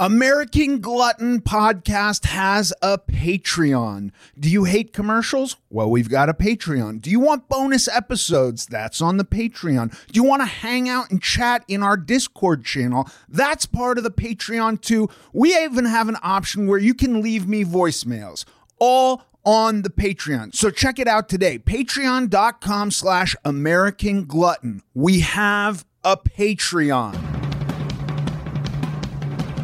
American Glutton Podcast has a Patreon. Do you hate commercials? Well, we've got a Patreon. Do you want bonus episodes? That's on the Patreon. Do you want to hang out and chat in our Discord channel? That's part of the Patreon too. We even have an option where you can leave me voicemails. All on the Patreon. So check it out today. Patreon.com slash American Glutton. We have a Patreon.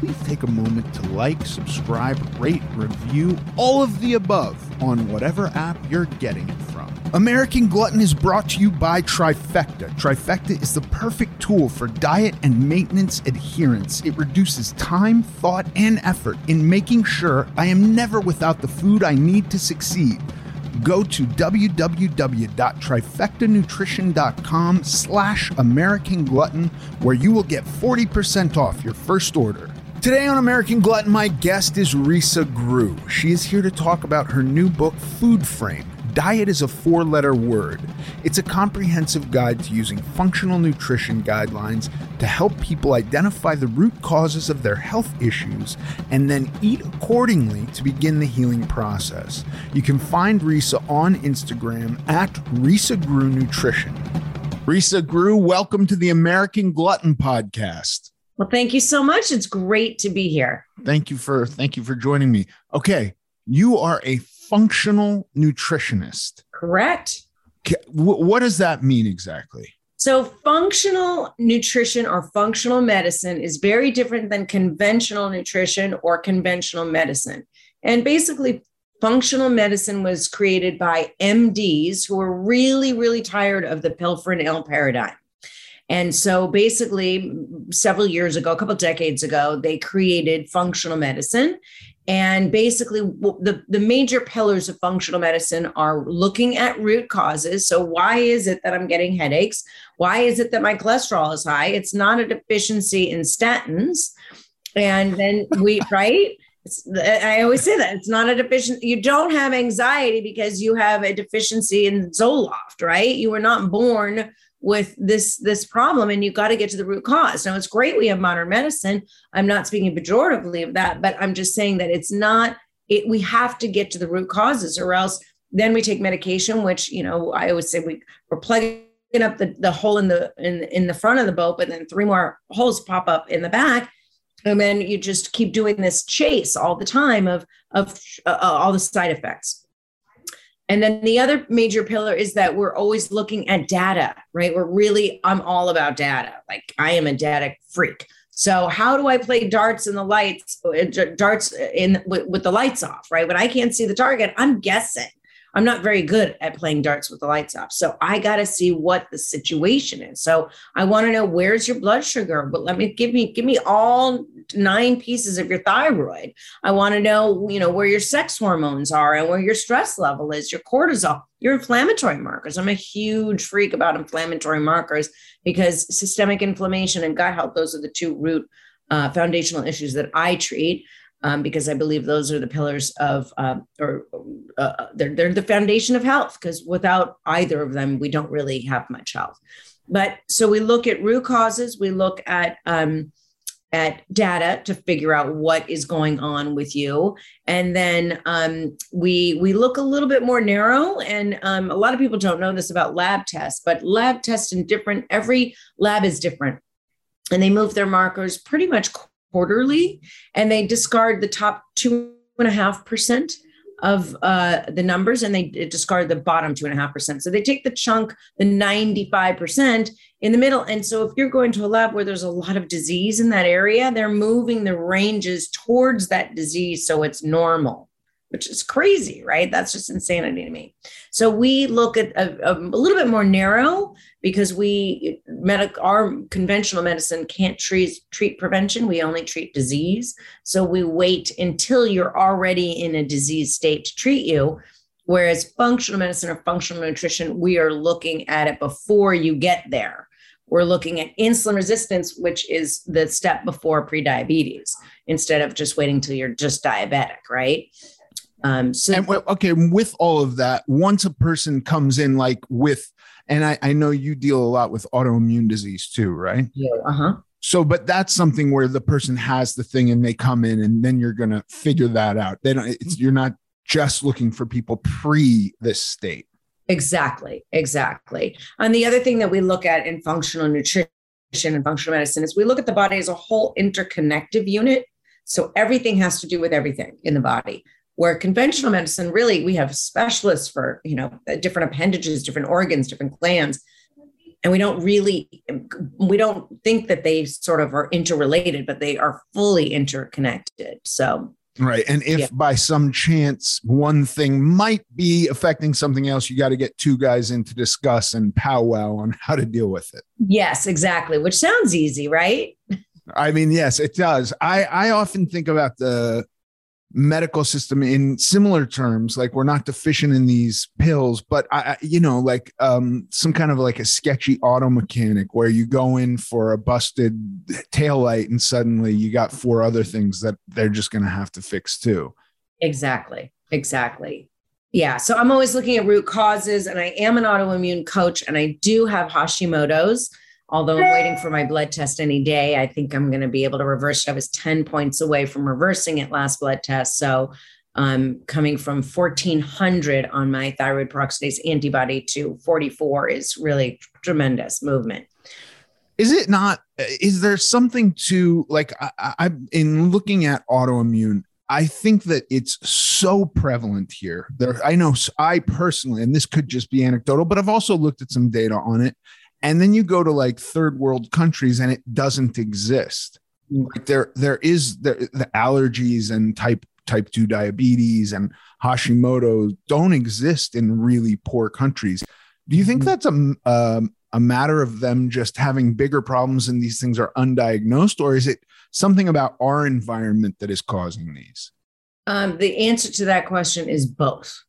please take a moment to like, subscribe, rate, review, all of the above on whatever app you're getting it from. American Glutton is brought to you by Trifecta. Trifecta is the perfect tool for diet and maintenance adherence. It reduces time, thought, and effort in making sure I am never without the food I need to succeed go to www.trifectanutrition.com slash american glutton where you will get 40% off your first order Today on American Glutton, my guest is Risa Groux. She is here to talk about her new book, Food Frame. Diet is a four letter word. It's a comprehensive guide to using functional nutrition guidelines to help people identify the root causes of their health issues and then eat accordingly to begin the healing process. You can find Risa on Instagram at Risa Groux Nutrition. Risa Groux, welcome to the American Glutton Podcast. Well, thank you so much. It's great to be here. Thank you for thank you for joining me. Okay, you are a functional nutritionist. Correct. What does that mean exactly? So, functional nutrition or functional medicine is very different than conventional nutrition or conventional medicine. And basically, functional medicine was created by MDs who were really, really tired of the pill for an ill paradigm. And so basically, several years ago, a couple decades ago, they created functional medicine. And basically, the, the major pillars of functional medicine are looking at root causes. So, why is it that I'm getting headaches? Why is it that my cholesterol is high? It's not a deficiency in statins. And then we, right? It's, I always say that it's not a deficiency. You don't have anxiety because you have a deficiency in Zoloft, right? You were not born with this this problem and you've got to get to the root cause. Now it's great we have modern medicine. I'm not speaking pejoratively of that but i'm just saying that it's not it we have to get to the root causes or else then we take medication which you know i always say we, we're plugging up the, the hole in the in, in the front of the boat but then three more holes pop up in the back and then you just keep doing this chase all the time of of uh, all the side effects And then the other major pillar is that we're always looking at data, right? We're really, I'm all about data. Like I am a data freak. So how do I play darts in the lights, uh, darts in with, with the lights off, right? When I can't see the target, I'm guessing. I'm not very good at playing darts with the lights off. So I got to see what the situation is. So I want to know where's your blood sugar, but let me give me give me all nine pieces of your thyroid. I want to know, you know, where your sex hormones are and where your stress level is, your cortisol, your inflammatory markers. I'm a huge freak about inflammatory markers because systemic inflammation and gut health those are the two root uh, foundational issues that I treat um, because I believe those are the pillars of, uh, or uh, they're, they're the foundation of health, because without either of them, we don't really have much health. But so we look at root causes, we look at, um, at data to figure out what is going on with you and then um, we we look a little bit more narrow and um, a lot of people don't know this about lab tests but lab tests in different every lab is different and they move their markers pretty much quarterly and they discard the top two and a half percent of uh, the numbers and they discard the bottom two and a half percent. So they take the chunk, the 95% in the middle. And so if you're going to a lab where there's a lot of disease in that area, they're moving the ranges towards that disease so it's normal which is crazy, right? That's just insanity to me. So we look at a, a, little bit more narrow because we medic our conventional medicine can't treat treat prevention. We only treat disease. So we wait until you're already in a disease state to treat you. Whereas functional medicine or functional nutrition, we are looking at it before you get there. We're looking at insulin resistance, which is the step before prediabetes, instead of just waiting till you're just diabetic, right? Um, so and, okay, with all of that, once a person comes in like with, and I, I know you deal a lot with autoimmune disease too, right? Yeah. Uh huh. So, but that's something where the person has the thing and they come in, and then you're gonna figure that out. They don't. you're not just looking for people pre this state. Exactly. Exactly. And the other thing that we look at in functional nutrition and functional medicine is we look at the body as a whole interconnective unit. So everything has to do with everything in the body where conventional medicine really we have specialists for you know uh, different appendages different organs different glands and we don't really we don't think that they sort of are interrelated but they are fully interconnected so right and if yeah. by some chance one thing might be affecting something else you got to get two guys in to discuss and powwow on how to deal with it yes exactly which sounds easy right I mean, yes, it does. I I often think about the medical system in similar terms like we're not deficient in these pills but i you know like um some kind of like a sketchy auto mechanic where you go in for a busted tail light and suddenly you got four other things that they're just going to have to fix too. Exactly. Exactly. Yeah. So i'm always looking at root causes and i am an autoimmune coach and i do have hashimoto's although I'm waiting for my blood test any day. I think I'm going to be able to reverse it. I was 10 points away from reversing it last blood test. So um, coming from 1400 on my thyroid peroxidase antibody to 44 is really tremendous movement. Is it not? Is there something to like? I, I in looking at autoimmune, I think that it's so prevalent here. There, I know I personally, and this could just be anecdotal, but I've also looked at some data on it, and then you go to like third world countries and it doesn't exist. Like there there is the, the allergies and type type 2 diabetes and hashimoto don't exist in really poor countries. Do you think mm. that's a, a, a matter of them just having bigger problems and these things are undiagnosed or is it something about our environment that is causing these? Um, the answer to that question is both.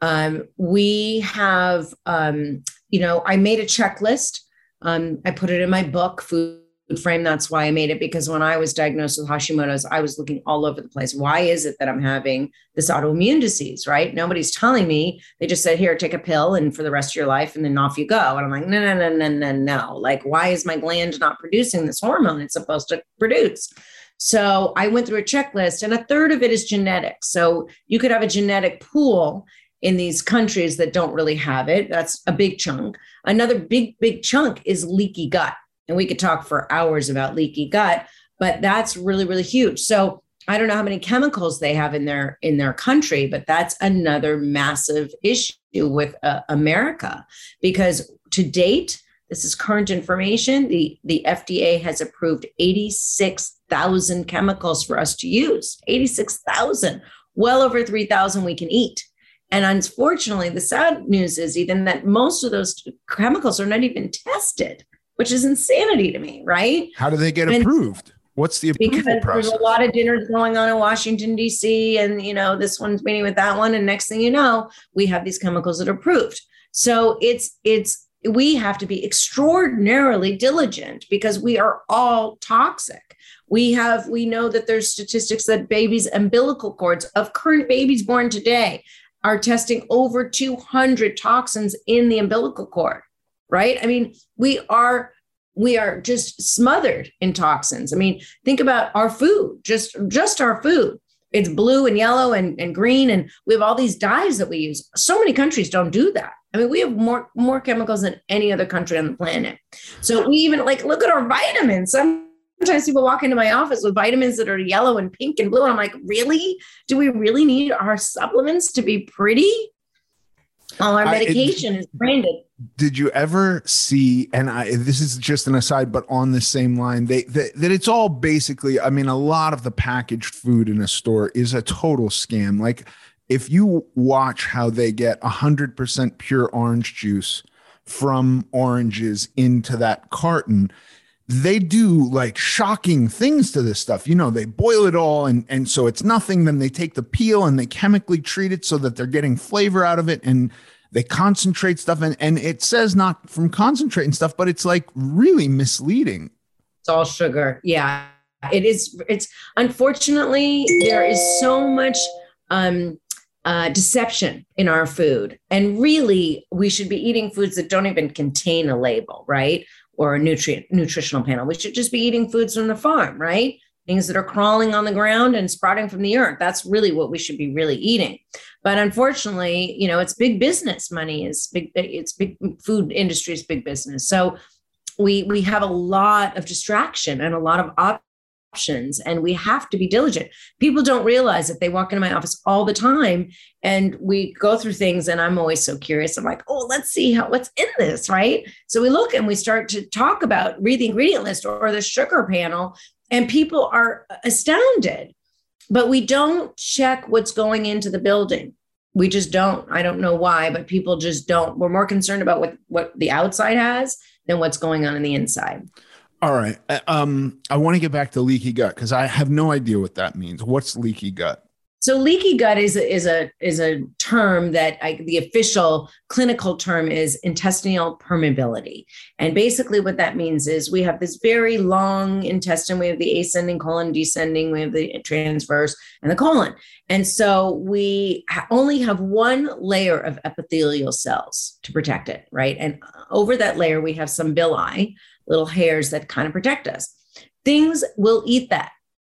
Um, we have um, you know, I made a checklist. Um, I put it in my book, Food Frame. That's why I made it because when I was diagnosed with Hashimoto's, I was looking all over the place. Why is it that I'm having this autoimmune disease? Right? Nobody's telling me. They just said, "Here, take a pill, and for the rest of your life, and then off you go." And I'm like, "No, no, no, no, no, no! Like, why is my gland not producing this hormone it's supposed to produce?" So I went through a checklist, and a third of it is genetic. So you could have a genetic pool, in these countries that don't really have it. That's a big chunk. Another big, big chunk is leaky gut. And we could talk for hours about leaky gut, but that's really, really huge. So I don't know how many chemicals they have in their in their country, but that's another massive issue with uh, America because to date, this is current information. The the FDA has approved 86,000 chemicals for us to use. 86,000, well over 3,000 we can eat. And unfortunately, the sad news is even that most of those chemicals are not even tested, which is insanity to me, right? How do they get and approved? What's the approval because process? There's a lot of dinners going on in Washington D.C. and you know this one's meeting with that one, and next thing you know, we have these chemicals that are approved. So it's it's we have to be extraordinarily diligent because we are all toxic. We have we know that there's statistics that babies umbilical cords of current babies born today are testing over 200 toxins in the umbilical cord. Right? I mean, we are we are just smothered in toxins. I mean, think about our food, just just our food. It's blue and yellow and, and green, and we have all these dyes that we use. So many countries don't do that. I mean, we have more more chemicals than any other country on the planet. So we even like look at our vitamins. Sometimes people walk into my office with vitamins that are yellow and pink and blue, and I'm like, really? Do we really need our supplements to be pretty? All our medication I, it, is branded did you ever see and i this is just an aside but on the same line they, they, that it's all basically i mean a lot of the packaged food in a store is a total scam like if you watch how they get 100% pure orange juice from oranges into that carton they do like shocking things to this stuff. You know, they boil it all and and so it's nothing. Then they take the peel and they chemically treat it so that they're getting flavor out of it. And they concentrate stuff and, and it says not from concentrating stuff, but it's like really misleading. It's all sugar. Yeah. It is it's unfortunately there is so much um uh, deception in our food. And really, we should be eating foods that don't even contain a label, right? Or a nutrient nutritional panel. We should just be eating foods from the farm, right? things that are crawling on the ground and sprouting from the earth. That's really what we should be really eating. But unfortunately, you know, it's big business. Money is big. It's big. Food industry is big business. So we we have a lot of distraction and a lot of options and we have to be diligent. People don't realize that they walk into my office all the time and we go through things and I'm always so curious. I'm like, oh, let's see how what's in this, right? So we look and we start to talk about read the ingredient list or the sugar panel and people are astounded but we don't check what's going into the building we just don't i don't know why but people just don't we're more concerned about what what the outside has than what's going on in the inside all right uh, um i want to get back to leaky gut because i have no idea what that means what's leaky gut so leaky gut is a, is a is a term that I, the official clinical term is intestinal permeability, and basically what that means is we have this very long intestine. We have the ascending colon, descending. We have the transverse and the colon, and so we only have one layer of epithelial cells to protect it, right? And over that layer we have some villi, little hairs that kind of protect us. Things will eat that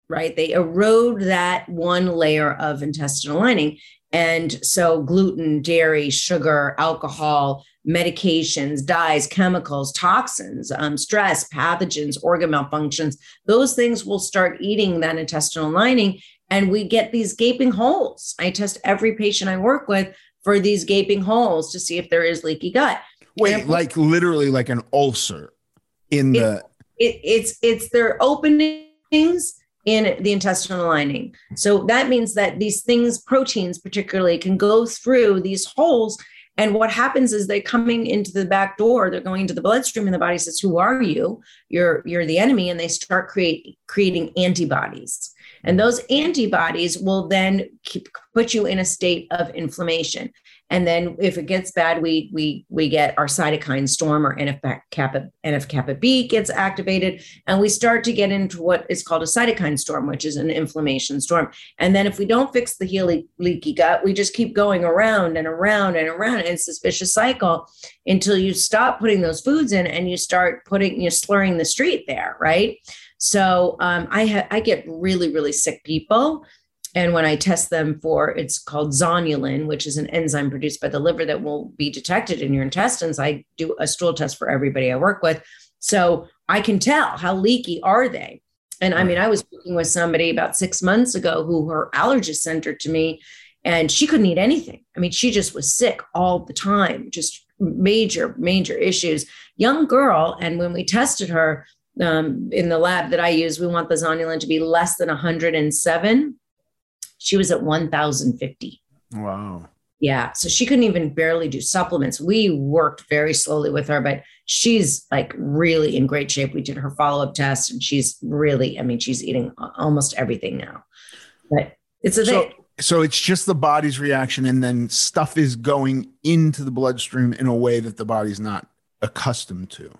right? They erode that one layer of intestinal lining. And so, gluten, dairy, sugar, alcohol, medications, dyes, chemicals, toxins, um, stress, pathogens, organ malfunctions, those things will start eating that intestinal lining. And we get these gaping holes. I test every patient I work with for these gaping holes to see if there is leaky gut. Wait, like literally like an ulcer in it, the. It, it's it's their openings in the intestinal lining. So that means that these things, proteins particularly, can go through these holes. And what happens is they're coming into the back door, they're going into the bloodstream, and the body says, Who are you? You're you're the enemy. And they start create, creating antibodies. And those antibodies will then keep, put you in a state of inflammation. And then if it gets bad, we we we get our cytokine storm or NF kappa NF kappa B gets activated, and we start to get into what is called a cytokine storm, which is an inflammation storm. And then if we don't fix the healy, leaky gut, we just keep going around and around and around. in vicious cycle until you stop putting those foods in and you start putting you slurring the street there, right? So um, I ha- I get really really sick people and when I test them for, it's called zonulin, which is an enzyme produced by the liver that will be detected in your intestines. I do a stool test for everybody I work with. So I can tell how leaky are they. And I mean, I was working with somebody about six months ago who her allergist sent her to me and she couldn't eat anything. I mean, she just was sick all the time, just major, major issues. Young girl. And when we tested her um, in the lab that I use, we want the zonulin to be less than 107. She was at 1,050. Wow. Yeah. So she couldn't even barely do supplements. We worked very slowly with her, but she's like really in great shape. We did her follow up test and she's really, I mean, she's eating almost everything now. But it's a So, thing. so it's just the body's reaction, and then stuff is going into the bloodstream in a way that the body's not accustomed to.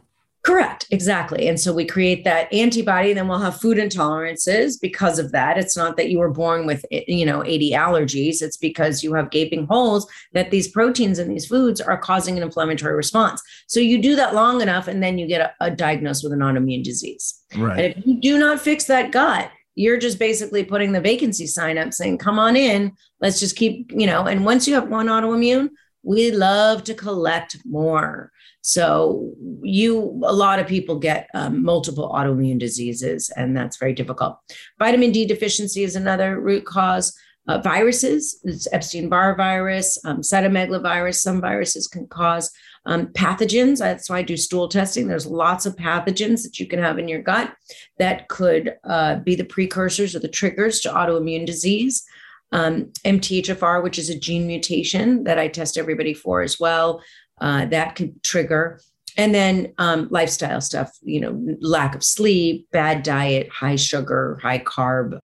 Correct, exactly. And so we create that antibody, then we'll have food intolerances because of that. It's not that you were born with, eh, you know, 80 allergies. It's because you have gaping holes that these proteins in these foods are causing an inflammatory response. So you do that long enough, and then you get a, a diagnosed with an autoimmune disease. Right. And if you do not fix that gut, you're just basically putting the vacancy sign up saying, come on in, let's just keep, you know, and once you have one autoimmune, we love to collect more. So you, a lot of people get um, multiple autoimmune diseases, and that's very difficult. Vitamin D deficiency is another root cause. Uh, viruses, it's Epstein-Barr virus, um, cytomegalovirus. Some viruses can cause um, pathogens. That's why I do stool testing. There's lots of pathogens that you can have in your gut that could uh, be the precursors or the triggers to autoimmune disease. Um, MTHFR, which is a gene mutation that I test everybody for as well, uh, that could trigger. And then um, lifestyle stuff, you know, lack of sleep, bad diet, high sugar, high carb,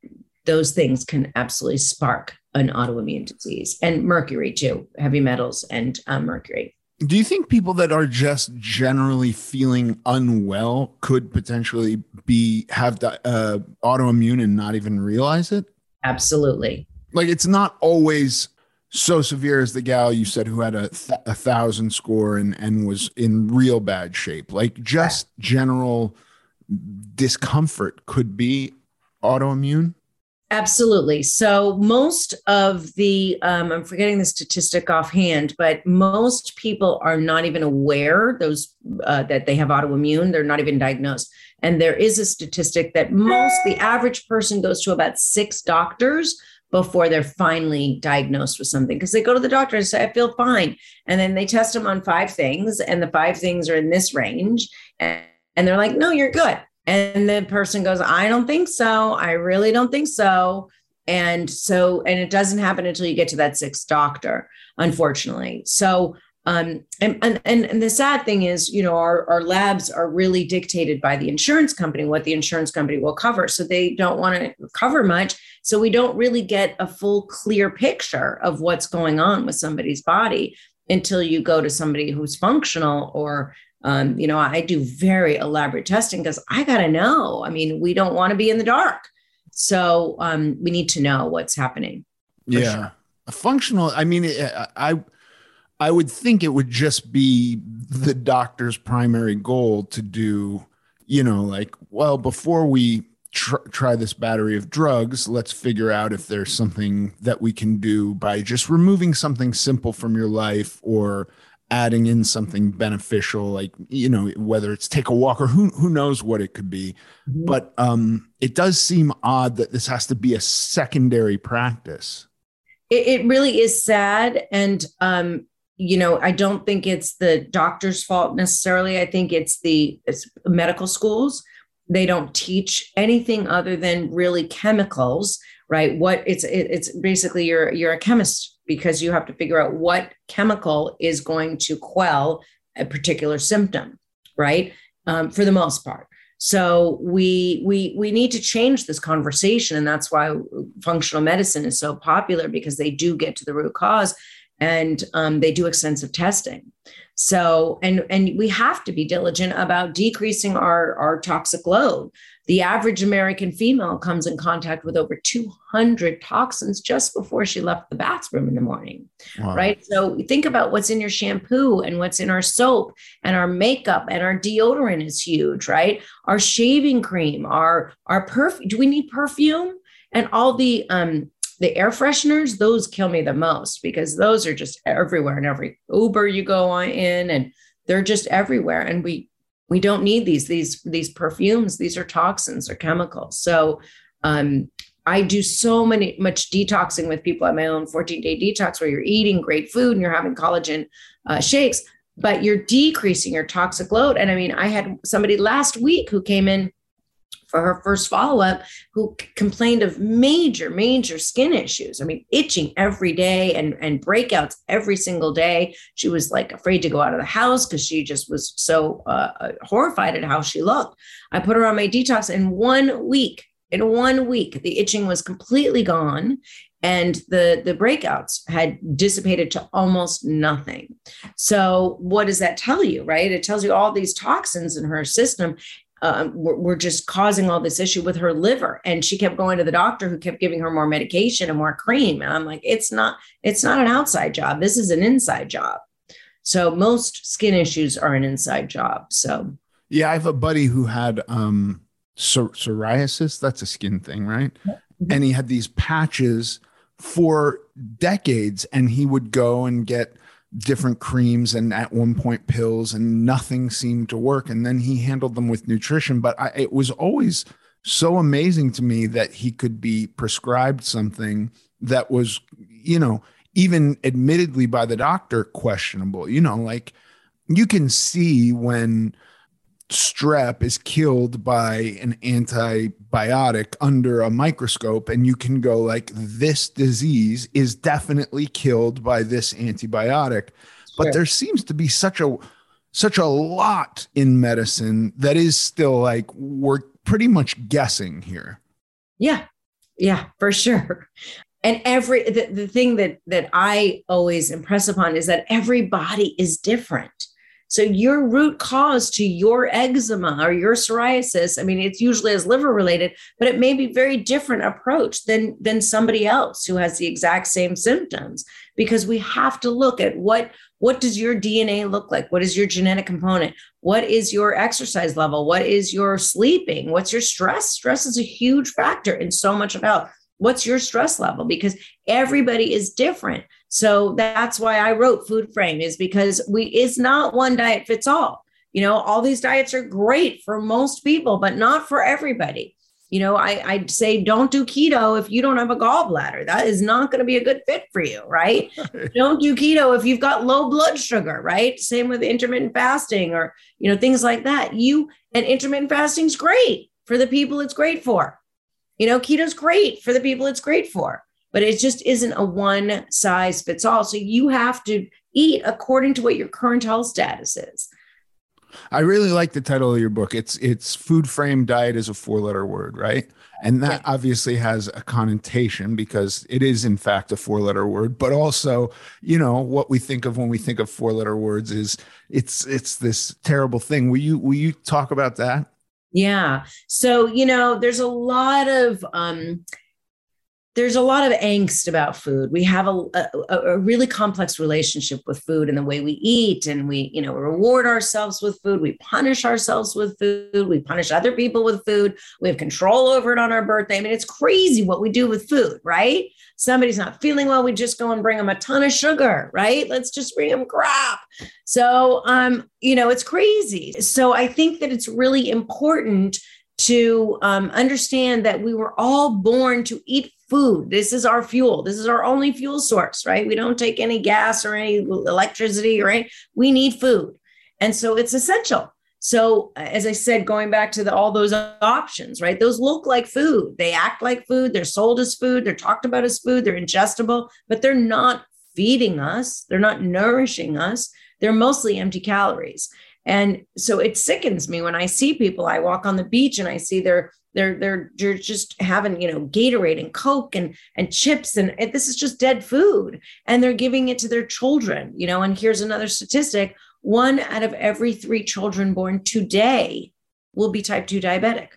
those things can absolutely spark an autoimmune disease. And mercury too, heavy metals and um, mercury. Do you think people that are just generally feeling unwell could potentially be have the, uh, autoimmune and not even realize it? Absolutely. Like it's not always so severe as the gal you said who had a, th- a thousand score and and was in real bad shape. Like just general discomfort could be autoimmune. Absolutely. So most of the, um, I'm forgetting the statistic offhand, but most people are not even aware those uh, that they have autoimmune. They're not even diagnosed. And there is a statistic that most, the average person goes to about six doctors before they're finally diagnosed with something because they go to the doctor and say, I feel fine. And then they test them on five things, and the five things are in this range. And, and they're like, no, you're good. And the person goes, I don't think so. I really don't think so. And so, and it doesn't happen until you get to that sixth doctor, unfortunately. So, um, and, and, and the sad thing is, you know, our, our labs are really dictated by the insurance company, what the insurance company will cover. So they don't want to cover much. So we don't really get a full, clear picture of what's going on with somebody's body until you go to somebody who's functional or um, you know, I do very elaborate testing because I got to know. I mean, we don't want to be in the dark. So um, we need to know what's happening. Yeah. sure. A functional, I mean, I, I I would think it would just be the doctor's primary goal to do, you know, like, well, before we tr- try this battery of drugs, let's figure out if there's something that we can do by just removing something simple from your life or adding in something beneficial like you know whether it's take a walk or who who knows what it could be Mhm. but um it does seem odd that this has to be a secondary practice It, it really is sad. And, um, you know, I don't think it's the doctor's fault necessarily. I think it's the it's medical schools. They don't teach anything other than really chemicals, right? What it's it, it's basically you're you're a chemist because you have to figure out what chemical is going to quell a particular symptom, right? Um, for the most part. So we we we need to change this conversation, and that's why functional medicine is so popular because they do get to the root cause, and um, they do extensive testing. So and and we have to be diligent about decreasing our our toxic load. The average American female comes in contact with over 200 toxins just before she left the bathroom in the morning Wow. right? So think about what's in your shampoo and what's in our soap and our makeup and our deodorant is huge, right? Our shaving cream, our our perfume. Do we need perfume? And all the um the air fresheners, those kill me the most because those are just everywhere and every Uber you go on in and they're just everywhere. And we we don't need these these these perfumes. These are toxins or chemicals. So um, i do so many much detoxing with people at my own 14 day detox where you're eating great food and you're having collagen uh, shakes but you're decreasing your toxic load. And i mean i had somebody last week who came in for her first follow up who complained of major, major skin issues. I mean, itching every day and, and breakouts every single day. She was like afraid to go out of the house because she just was so uh, uh, horrified at how she looked. I put her on my detox in one week. In one week, the itching was completely gone and the the breakouts had dissipated to almost nothing so what does that tell you right it tells you all these toxins in her system um, were, were, just causing all this issue with her liver. And she kept going to the doctor who kept giving her more medication and more cream. And i'm like it's not it's not an outside job. This is an inside job. So most skin issues are an inside job. So. Yeah i have a buddy who had um psoriasis. That's a skin thing right? Mm-hmm. and he had these patches for decades and he would go and get different creams and at one point pills and nothing seemed to work. And then he handled them with nutrition. But I, it was always so amazing to me that he could be prescribed something that was you know even admittedly by the doctor questionable. You know like you can see when strep is killed by an antibiotic under a microscope and you can go like this disease is definitely killed by this antibiotic. But there seems to be such a such a lot in medicine that is still like we're pretty much guessing here. Yeah. Yeah for sure. And every the, the thing that that i always impress upon is that every body is different so your root cause to your eczema or your psoriasis, I mean, it's usually as liver related, but it may be very different approach than than somebody else who has the exact same symptoms because we have to look at what what does your DNA look like? What is your genetic component? What is your exercise level? What is your sleeping? What's your stress? Stress is a huge factor in so much of health. What's your stress level? Because everybody is different. So that's why I wrote Food Frame is because we it's not one diet fits all. You know, all these diets are great for most people, but not for everybody. You know, I, I'd say don't do keto if you don't have a gallbladder. That is not going to be a good fit for you, right? don't do keto if you've got low blood sugar, right? Same with intermittent fasting or, you know, things like that. You and intermittent fasting is great for the people it's great for. You know, keto's great for the people it's great for but it just isn't a one size fits all. So you have to eat according to what your current health status is. I really like the title of your book. It's it's food frame diet is a four letter word, right? And that obviously has a connotation because it is in fact a four letter word, but also, you know, what we think of when we think of four letter words is it's it's this terrible thing. Will you will you talk about that? Yeah. So, you know, there's a lot of um there's a lot of angst about food. We have a, a, a, really complex relationship with food and the way we eat, and we, you know, reward ourselves with food. We punish ourselves with food. We punish other people with food. We have control over it on our birthday. I mean, it's crazy what we do with food, right? Somebody's not feeling well, we just go and bring them a ton of sugar, right? Let's just bring them crap. So, um, you know, it's crazy. So I think that it's really important to um, understand that we were all born to eat food. This is our fuel. This is our only fuel source, right? We don't take any gas or any electricity any, we need food. And so it's essential. So, uh, as I said, going back to the, all those options, right? Those look like food. They act like food. They're sold as food. They're talked about as food. They're ingestible, but they're not feeding us. They're not nourishing us. They're mostly empty calories. And so it sickens me when I see people. I walk on the beach and I see they're they're they're they're just having you know Gatorade and Coke and and chips and, and this is just dead food. And they're giving it to their children. You know. And here's another statistic: one out of every three children born today will be type two diabetic.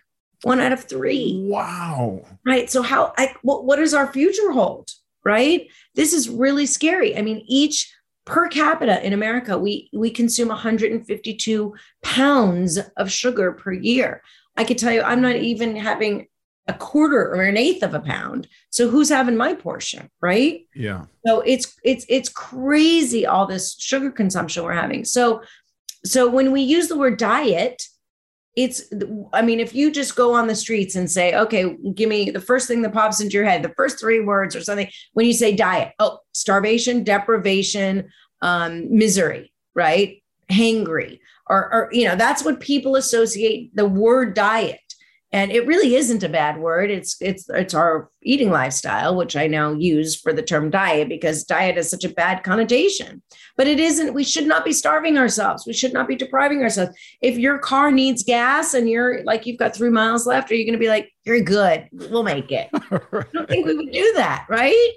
One out of three. Wow. Right. So how? I, what, what does our future hold? Right. This is really scary. I mean, each per capita in America, we, we consume 152 pounds of sugar per year. I could tell you, I'm not even having a quarter or an eighth of a pound. So who's having my portion, right? Yeah. So it's it's it's crazy all this sugar consumption we're having. So so when we use the word diet, it's i mean if you just go on the streets and say okay give me the first thing that pops into your head the first three words or something when you say diet oh starvation deprivation um, misery right hangry or, or you know that's what people associate the word diet. And it really isn't a bad word. It's it's it's our eating lifestyle which i now use for the term diet because diet has such a bad connotation. But it isn't we should not be starving ourselves. We should not be depriving ourselves. If your car needs gas and you're like you've got three miles left are you going to be like you're good. We'll make it. Right. i don't think we would do that right?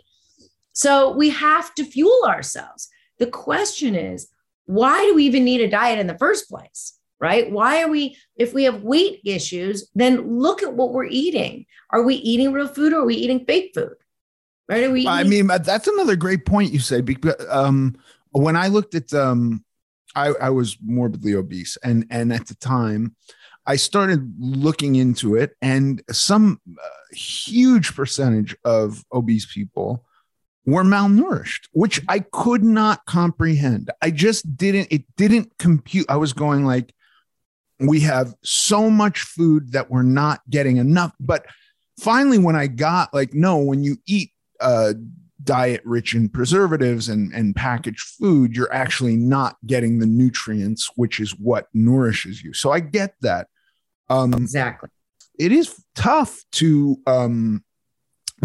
So we have to fuel ourselves. The question is why do we even need a diet in the first place right? Why are we, if we have weight issues, then look at what we're eating. Are we eating real food or are we eating fake food? Right? Are we I mean, that's another great point you said. Because um, when I looked at, um, I, I was morbidly obese, and and at the time, I started looking into it, and some uh, huge percentage of obese people were malnourished, which I could not comprehend. I just didn't, it didn't compute. I was going like, we have so much food that we're not getting enough. But finally, when I got like, no, when you eat uh, diet rich in preservatives and, and packaged food, you're actually not getting the nutrients, which is what nourishes you. So I get that. Um, exactly. It is tough to um,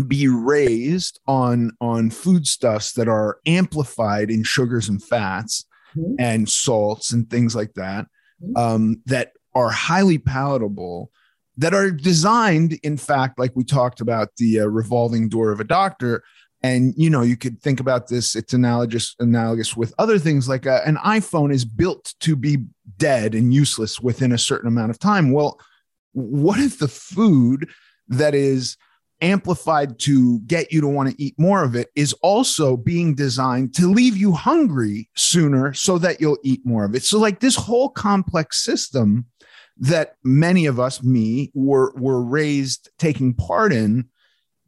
be raised on on foodstuffs that are amplified in sugars and fats mm-hmm. and salts and things like that Mm-hmm. um, that are highly palatable that are designed in fact like we talked about the uh, revolving door of a doctor and you know you could think about this it's analogous analogous with other things like a, uh, an iphone is built to be dead and useless within a certain amount of time well what if the food that is amplified to get you to want to eat more of it is also being designed to leave you hungry sooner so that you'll eat more of it. So like this whole complex system that many of us me were were raised taking part in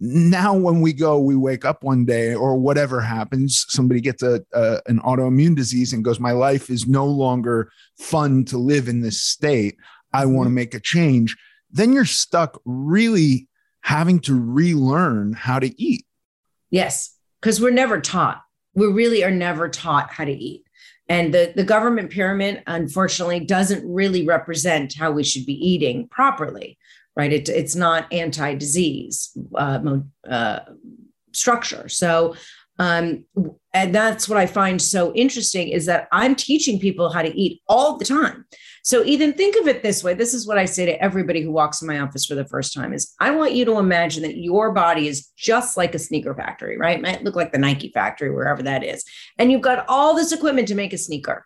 now when we go we wake up one day or whatever happens somebody gets a, a, an autoimmune disease and goes my life is no longer fun to live in this state i want to mm-hmm. make a change then you're stuck really having to relearn how to eat. Yes, because we're never taught. We really are never taught how to eat. And the, the government pyramid, unfortunately, doesn't really represent how we should be eating properly, right? It, it's not anti disease uh, uh, structure. So, um, and that's what I find so interesting is that I'm teaching people how to eat all the time. So Ethan, think of it this way. This is what I say to everybody who walks in my office for the first time is I want you to imagine that your body is just like a sneaker factory, right? It might look like the Nike factory, wherever that is. And you've got all this equipment to make a sneaker.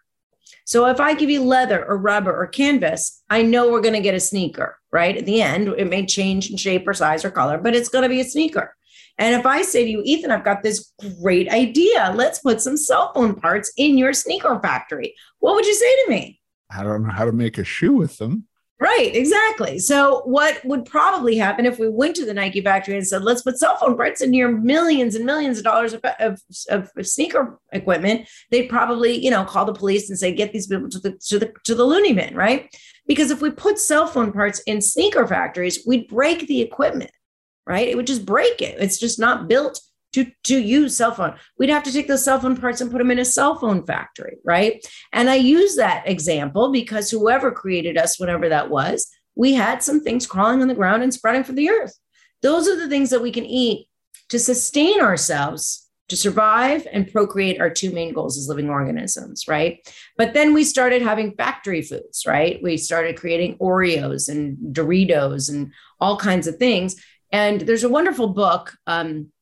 So if I give you leather or rubber or canvas, I know we're going to get a sneaker, right? At the end, it may change in shape or size or color, but it's going to be a sneaker. And if I say to you, Ethan, I've got this great idea, let's put some cell phone parts in your sneaker factory, what would you say to me? I don't know how to make a shoe with them. Right, exactly. So, what would probably happen if we went to the Nike factory and said, let's put cell phone parts in your millions and millions of dollars of, of, of, sneaker equipment? They'd probably, you know, call the police and say, get these people to the, to the, to the loony bin, right? Because if we put cell phone parts in sneaker factories, we'd break the equipment, right? It would just break it. It's just not built to, to use cell phone. We'd have to take those cell phone parts and put them in a cell phone factory, right? And I use that example because whoever created us, whatever that was, we had some things crawling on the ground and spreading from the earth. Those are the things that we can eat to sustain ourselves, to survive and procreate our two main goals as living organisms, right? But then we started having factory foods, right? We started creating Oreos and Doritos and all kinds of things. And there's a wonderful book. Um,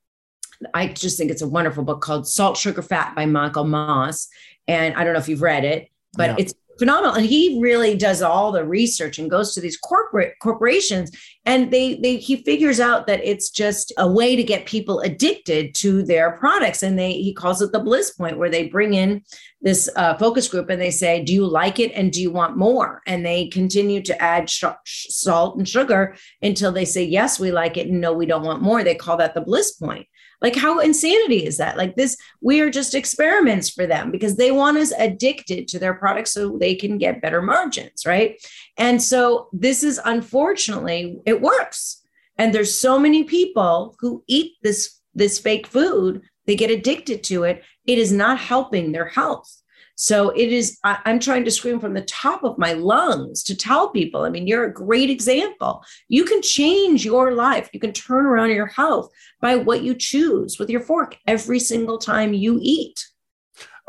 I just think it's a wonderful book called Salt, Sugar, Fat by Michael Moss. And I don't know if you've read it, but yeah. it's phenomenal. And he really does all the research and goes to these corporate corporations and they they he figures out that it's just a way to get people addicted to their products. And they he calls it the bliss point where they bring in this uh, focus group and they say, do you like it and do you want more? And they continue to add sh- salt and sugar until they say, yes, we like it and no, we don't want more. They call that the bliss point. Like, how insanity is that? Like, this, we are just experiments for them because they want us addicted to their products so they can get better margins, right? And so, this is unfortunately, it works. And there's so many people who eat this this fake food, they get addicted to it. It is not helping their health. So it is, I, am trying to scream from the top of my lungs to tell people. I mean, you're a great example. You can change your life. You can turn around your health by what you choose with your fork every single time you eat.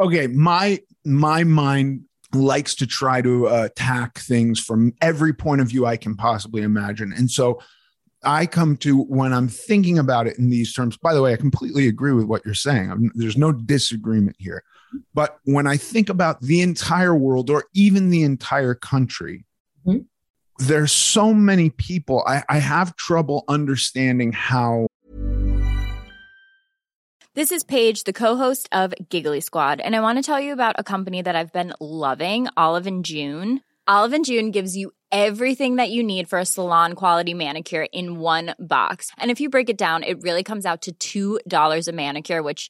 Okay. My, my mind likes to try to uh, attack things from every point of view I can possibly imagine. And so I come to when I'm thinking about it in these terms. By the way, I completely agree with what you're saying. I'm, there's no disagreement here. But when I think about the entire world or even the entire country, mm-hmm. there's so many people. I, I have trouble understanding how. This is Paige, the co-host of Giggly Squad, and I want to tell you about a company that I've been loving, Olive and June. Olive and June gives you everything that you need for a salon quality manicure in one box. And if you break it down, it really comes out to $2 a manicure, which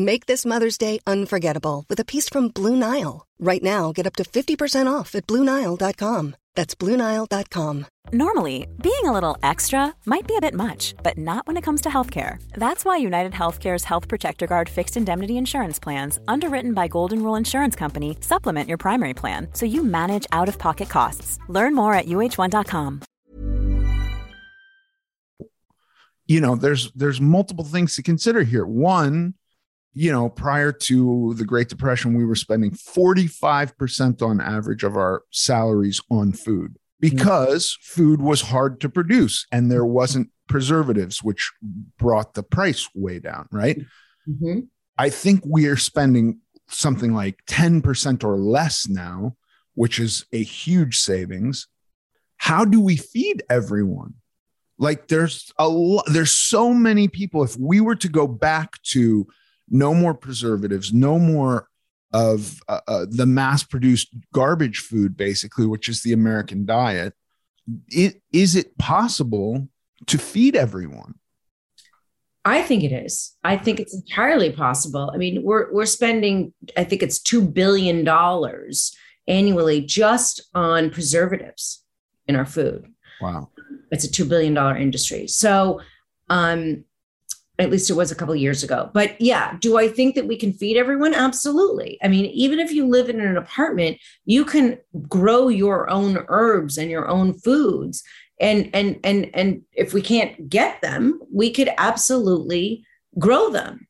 Make this Mother's Day unforgettable with a piece from Blue Nile. Right now, get up to 50% off at BlueNile.com. That's BlueNile.com. Normally, being a little extra might be a bit much, but not when it comes to healthcare. That's why United Healthcare's Health Protector Guard fixed indemnity insurance plans, underwritten by Golden Rule Insurance Company, supplement your primary plan so you manage out of pocket costs. Learn more at UH1.com. You know, there's there's multiple things to consider here. One, you know, prior to the Great Depression, we were spending 45% on average of our salaries on food because mm-hmm. food was hard to produce and there wasn't preservatives, which brought the price way down, right? Mm-hmm. I think we are spending something like 10% or less now, which is a huge savings. How do we feed everyone? Like there's a lot, there's so many people. If we were to go back to no more preservatives, no more of uh, uh, the mass produced garbage food, basically, which is the American diet. It, is it possible to feed everyone? I think it is. I think it's entirely possible. I mean, we're we're spending, I think it's two billion dollars annually just on preservatives in our food. Wow, it's a two billion dollar industry. So, um, at least it was a couple years ago. But yeah, do I think that we can feed everyone? Absolutely. I mean, even if you live in an apartment, you can grow your own herbs and your own foods. And and and and if we can't get them, we could absolutely grow them.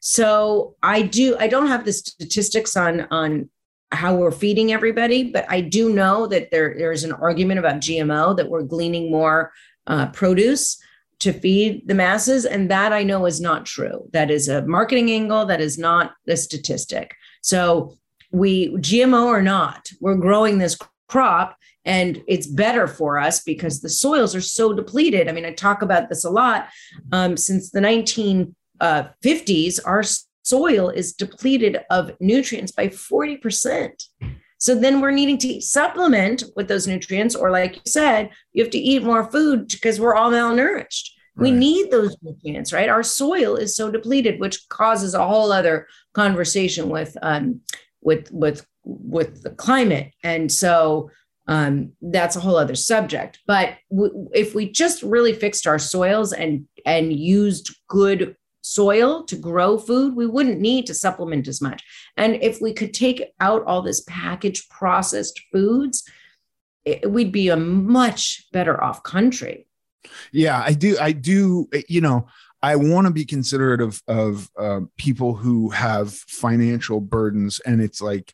So I do I don't have the statistics on on how we're feeding everybody, but I do know that there there is an argument about GMO that we're gleaning more uh, produce to feed the masses. And that I know is not true. That is a marketing angle, that is not the statistic. So, we, GMO or not, we're growing this crop and it's better for us because the soils are so depleted. I mean, I talk about this a lot. Um, since the 1950s, uh, our soil is depleted of nutrients by 40%. So then we're needing to supplement with those nutrients, or like you said, you have to eat more food because we're all malnourished. Right. We need those nutrients, right? Our soil is so depleted, which causes a whole other conversation with um, with with with the climate, and so um, that's a whole other subject. But w- if we just really fixed our soils and and used good soil to grow food, we wouldn't need to supplement as much. And if we could take out all this packaged processed foods, it, we'd be a much better off country. Yeah, I do. I do. You know, I want to be considerate of of uh, people who have financial burdens, and it's like,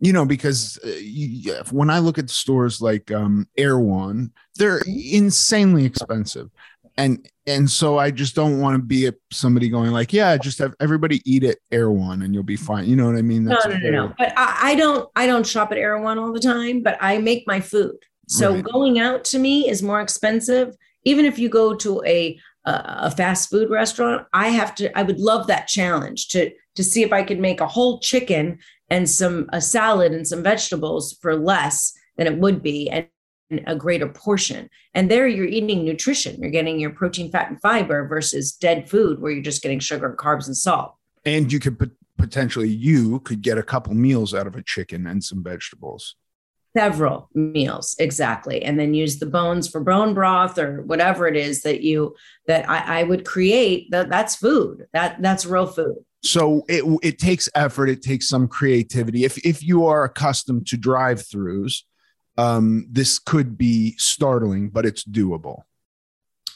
you know, because uh, you, when I look at stores like um, One, they're insanely expensive, and and so I just don't want to be a, somebody going like, yeah, just have everybody eat at Erewhon and you'll be fine. You know what I mean? That's no, no, no, no. But I, I, don't I don't shop at Erewhon all the time, but I make my food. So right. going out to me is more expensive. Even if you go to a a fast food restaurant, I have to. I would love that challenge to to see if I could make a whole chicken and some a salad and some vegetables for less than it would be, and a greater portion. And there you're eating nutrition. You're getting your protein, fat, and fiber versus dead food where you're just getting sugar, carbs, and salt. And you could potentially you could get a couple meals out of a chicken and some vegetables. Several meals, exactly. And then use the bones for bone broth or whatever it is that you that I, I would create. That that's food. That that's real food. So it it takes effort, it takes some creativity. If if you are accustomed to drive-throughs, um, this could be startling, but it's doable.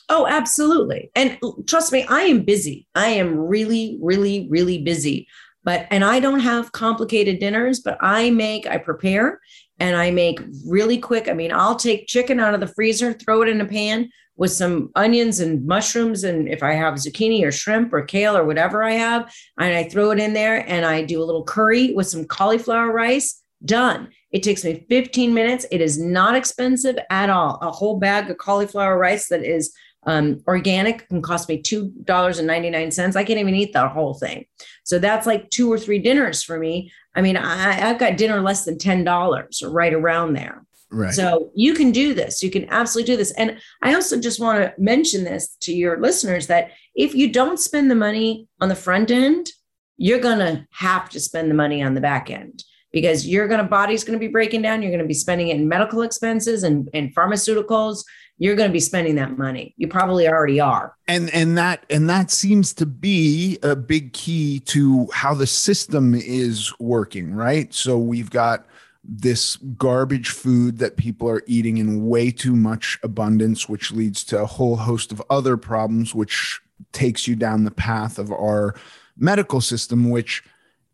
Oh, absolutely. And trust me, I am busy. I am really, really, really busy. But, and I don't have complicated dinners, but I make, I prepare and I make really quick. I mean, I'll take chicken out of the freezer, throw it in a pan with some onions and mushrooms. And if I have zucchini or shrimp or kale or whatever I have, and I throw it in there and I do a little curry with some cauliflower rice, done. It takes me 15 minutes. It is not expensive at all. A whole bag of cauliflower rice that is um, organic can cost me $2.99. I can't even eat that whole thing. So that's like two or three dinners for me. I mean, I, I've got dinner less than $10 or right around there. Right. So you can do this. You can absolutely do this. And I also just want to mention this to your listeners that if you don't spend the money on the front end, you're going to have to spend the money on the back end because you're going to body's going to be breaking down you're going to be spending it in medical expenses and, and pharmaceuticals you're going to be spending that money. You probably already are. And and that and that seems to be a big key to how the system is working right? So we've got this garbage food that people are eating in way too much abundance which leads to a whole host of other problems which takes you down the path of our medical system which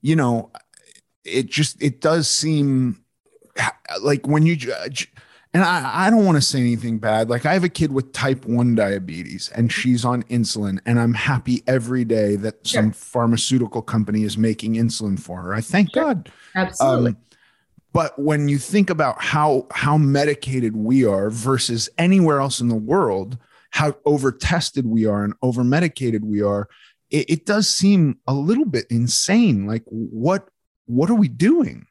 you know it just it does seem like when you judge and I, I don't want to say anything bad. Like I have a kid with type 1 diabetes and she's on insulin, and I'm happy every day that sure. some pharmaceutical company is making insulin for her. I thank sure. God. Absolutely. Um, but when you think about how how medicated we are versus anywhere else in the world, how over tested we are and over medicated we are, it, it does seem a little bit insane. Like what what are we doing?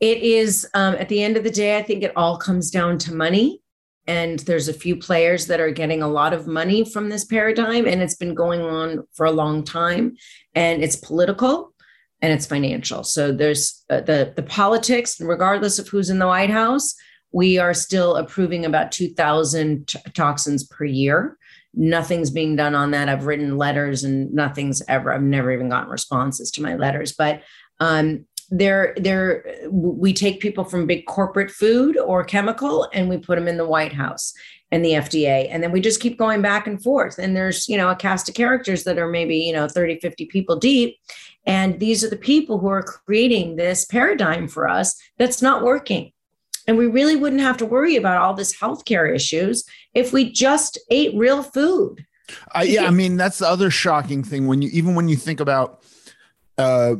It is, um, at the end of the day, I think it all comes down to money. And there's a few players that are getting a lot of money from this paradigm, and it's been going on for a long time. And it's political and it's financial. So there's uh, the the politics, regardless of who's in the White House, we are still approving about 2,000 t- toxins per year. Nothing's being done on that. I've written letters and nothing's ever, I've never even gotten responses to my letters. But um, there, there, we take people from big corporate food or chemical and we put them in the White House and the FDA. And then we just keep going back and forth. And there's, you know, a cast of characters that are maybe, you know, 30, 50 people deep. And these are the people who are creating this paradigm for us that's not working. And we really wouldn't have to worry about all this healthcare issues if we just ate real food. Uh, yeah, I mean that's the other shocking thing when you even when you think about uh,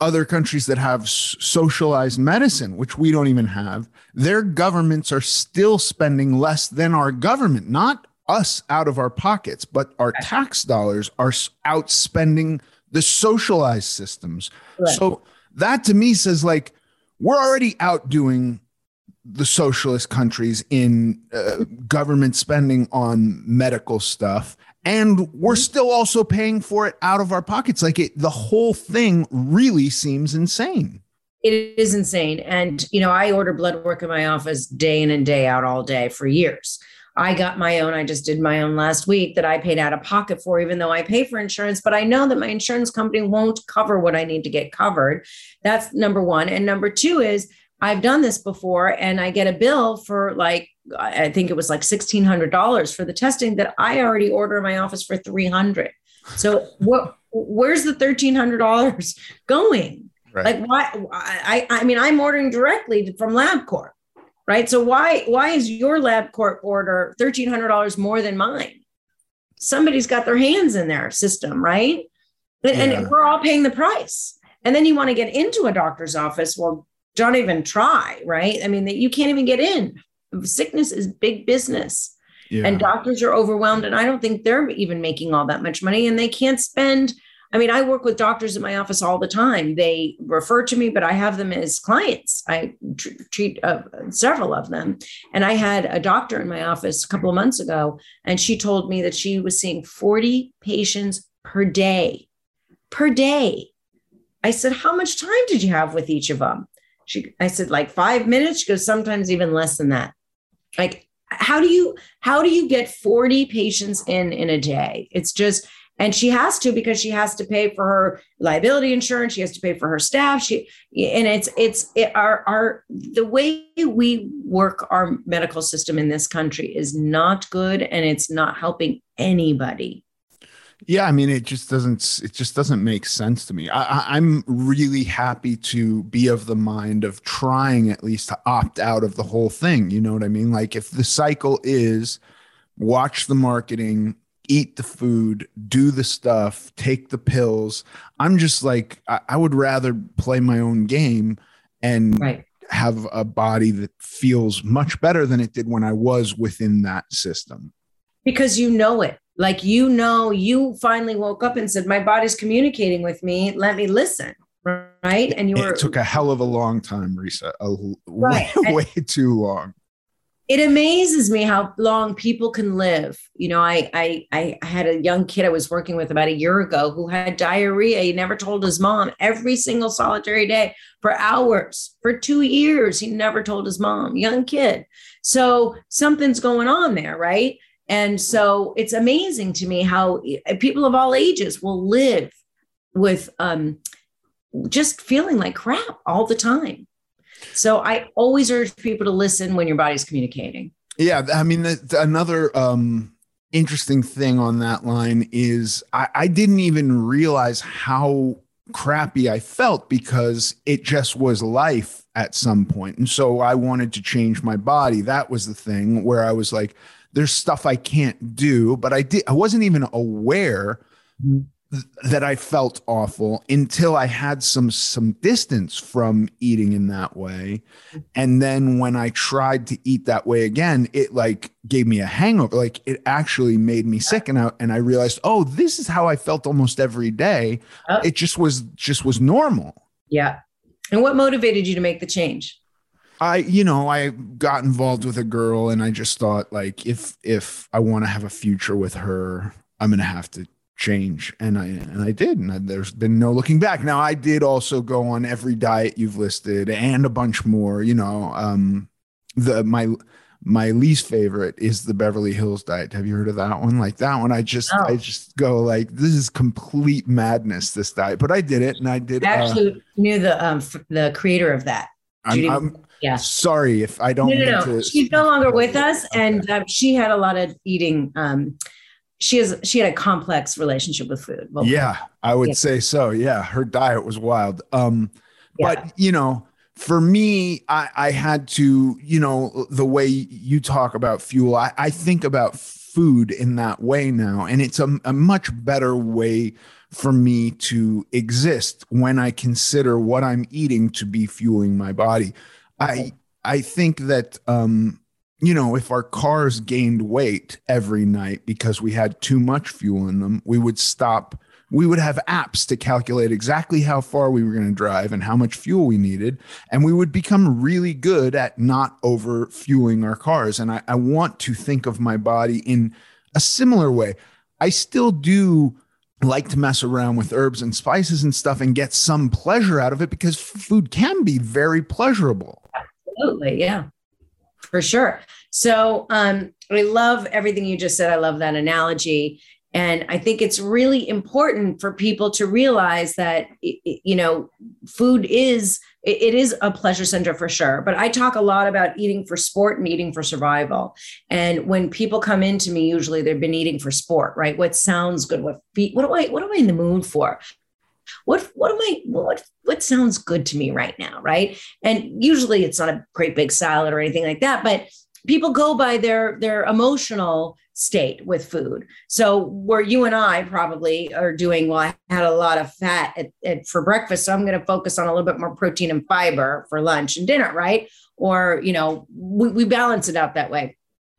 other countries that have socialized medicine, which we don't even have, their governments are still spending less than our government, not us out of our pockets, but our tax dollars are outspending the socialized systems. Right. So that to me says like we're already outdoing the socialist countries in uh, government spending on medical stuff and we're mm-hmm. still also paying for it out of our pockets. Like it the whole thing really seems insane. It is insane. And you know i order blood work in my office day in and day out all day for years I got my own. I just did my own last week that I paid out of pocket for, even though I pay for insurance. But I know that my insurance company won't cover what I need to get covered. That's number one. And number two is I've done this before and I get a bill for like, I think it was like $1,600 for the testing that I already ordered in my office for 300. So what, where's the $1,300 going? Right. Like why, I, I mean, I'm ordering directly from LabCorp right? So why why is your LabCorp order thirteen hundred dollars more than mine? Somebody's got their hands in their system, right? And, yeah. and we're all paying the price. And then you want to get into a doctor's office. Well, don't even try, right? I mean, that you can't even get in. Sickness is big business. Yeah. And doctors are overwhelmed. And I don't think they're even making all that much money. And they can't spend I mean, I work with doctors in my office all the time. They refer to me, but I have them as clients. I tr- treat uh, several of them. And I had a doctor in my office a couple of months ago, and she told me that she was seeing 40 patients per day. Per day. I said, How much time did you have with each of them? She, I said, like five minutes. She goes, sometimes even less than that. Like, how do you how do you get 40 patients in in a day? It's just and she has to because she has to pay for her liability insurance. She has to pay for her staff. She and it's it's it, our our the way we work our medical system in this country is not good and it's not helping anybody. Yeah i mean it just doesn't it just doesn't make sense to me. I, i'm really happy to be of the mind of trying at least to opt out of the whole thing. You know what i mean? Like if the cycle is watch the marketing eat the food, do the stuff, take the pills. I'm just like, I, I would rather play my own game and right. have a body that feels much better than it did when I was within that system. Because you know it. Like, you know, you finally woke up and said, My body's communicating with me. Let me listen. Right. And you were. It took a hell of a long time, Risa. A, right. way, way too long it amazes me how long people can live. You know, I, I I had a young kid I was working with about a year ago who had diarrhea. He never told his mom every single solitary day for hours for two years. He never told his mom. Young kid. So something's going on there, right? And so it's amazing to me how eh, people of all ages will live with um, just feeling like crap all the time. So I always urge people to listen when your body's communicating. Yeah, I mean, the, the, another um, interesting thing on that line is I, I didn't even realize how crappy I felt because it just was life at some point. And so I wanted to change my body. That was the thing where I was like, there's stuff I can't do, but I did I wasn't even aware mm-hmm that I felt awful until I had some some distance from eating in that way. And then when I tried to eat that way again, it like gave me a hangover. Like it actually made me sick. And I and I realized, oh, this is how I felt almost every day. Oh. It just was just was normal. Yeah. And what motivated you to make the change? I, you know, I got involved with a girl and I just thought like if if I want to have a future with her, I'm gonna have to change and i and i did and there's been no looking back now i did also go on every diet you've listed and a bunch more you know um the my my least favorite is the beverly hills diet have you heard of that one like that one i just oh. i just go like this is complete madness this diet but i did it and i did I actually uh, knew the um the creator of that I'm, I'm, yeah sorry if i don't no, no, no. she's no longer with us okay. and uh, she had a lot of eating um she has she had a complex relationship with food. Well, yeah, I would yeah. say so. Yeah, her diet was wild. Um, yeah. but you know, for me, I, I had to, you know, the way you talk about fuel, I, I think about food in that way now, and it's a, a much better way for me to exist when I consider what I'm eating to be fueling my body. I I think that um, you know, if our cars gained weight every night because we had too much fuel in them, we would stop. We would have apps to calculate exactly how far we were going to drive and how much fuel we needed. And we would become really good at not over fueling our cars. And I, I want to think of my body in a similar way. I still do like to mess around with herbs and spices and stuff and get some pleasure out of it because food can be very pleasurable. Absolutely. Yeah for sure. So um, I love everything you just said. I love that analogy. And I think it's really important for people to realize that, you know, food is, it is a pleasure center for sure. But I talk a lot about eating for sport and eating for survival. And when people come into me, usually they've been eating for sport, right? What sounds good? What what do I, what am I in the mood for? What, what am I, what, what sounds good to me right now? Right. And usually it's not a great big salad or anything like that, but people go by their their emotional state with food. So where you and I probably are doing, well, I had a lot of fat at, at, for breakfast, so I'm going to focus on a little bit more protein and fiber for lunch and dinner, right? Or you know, we, we balance it out that way.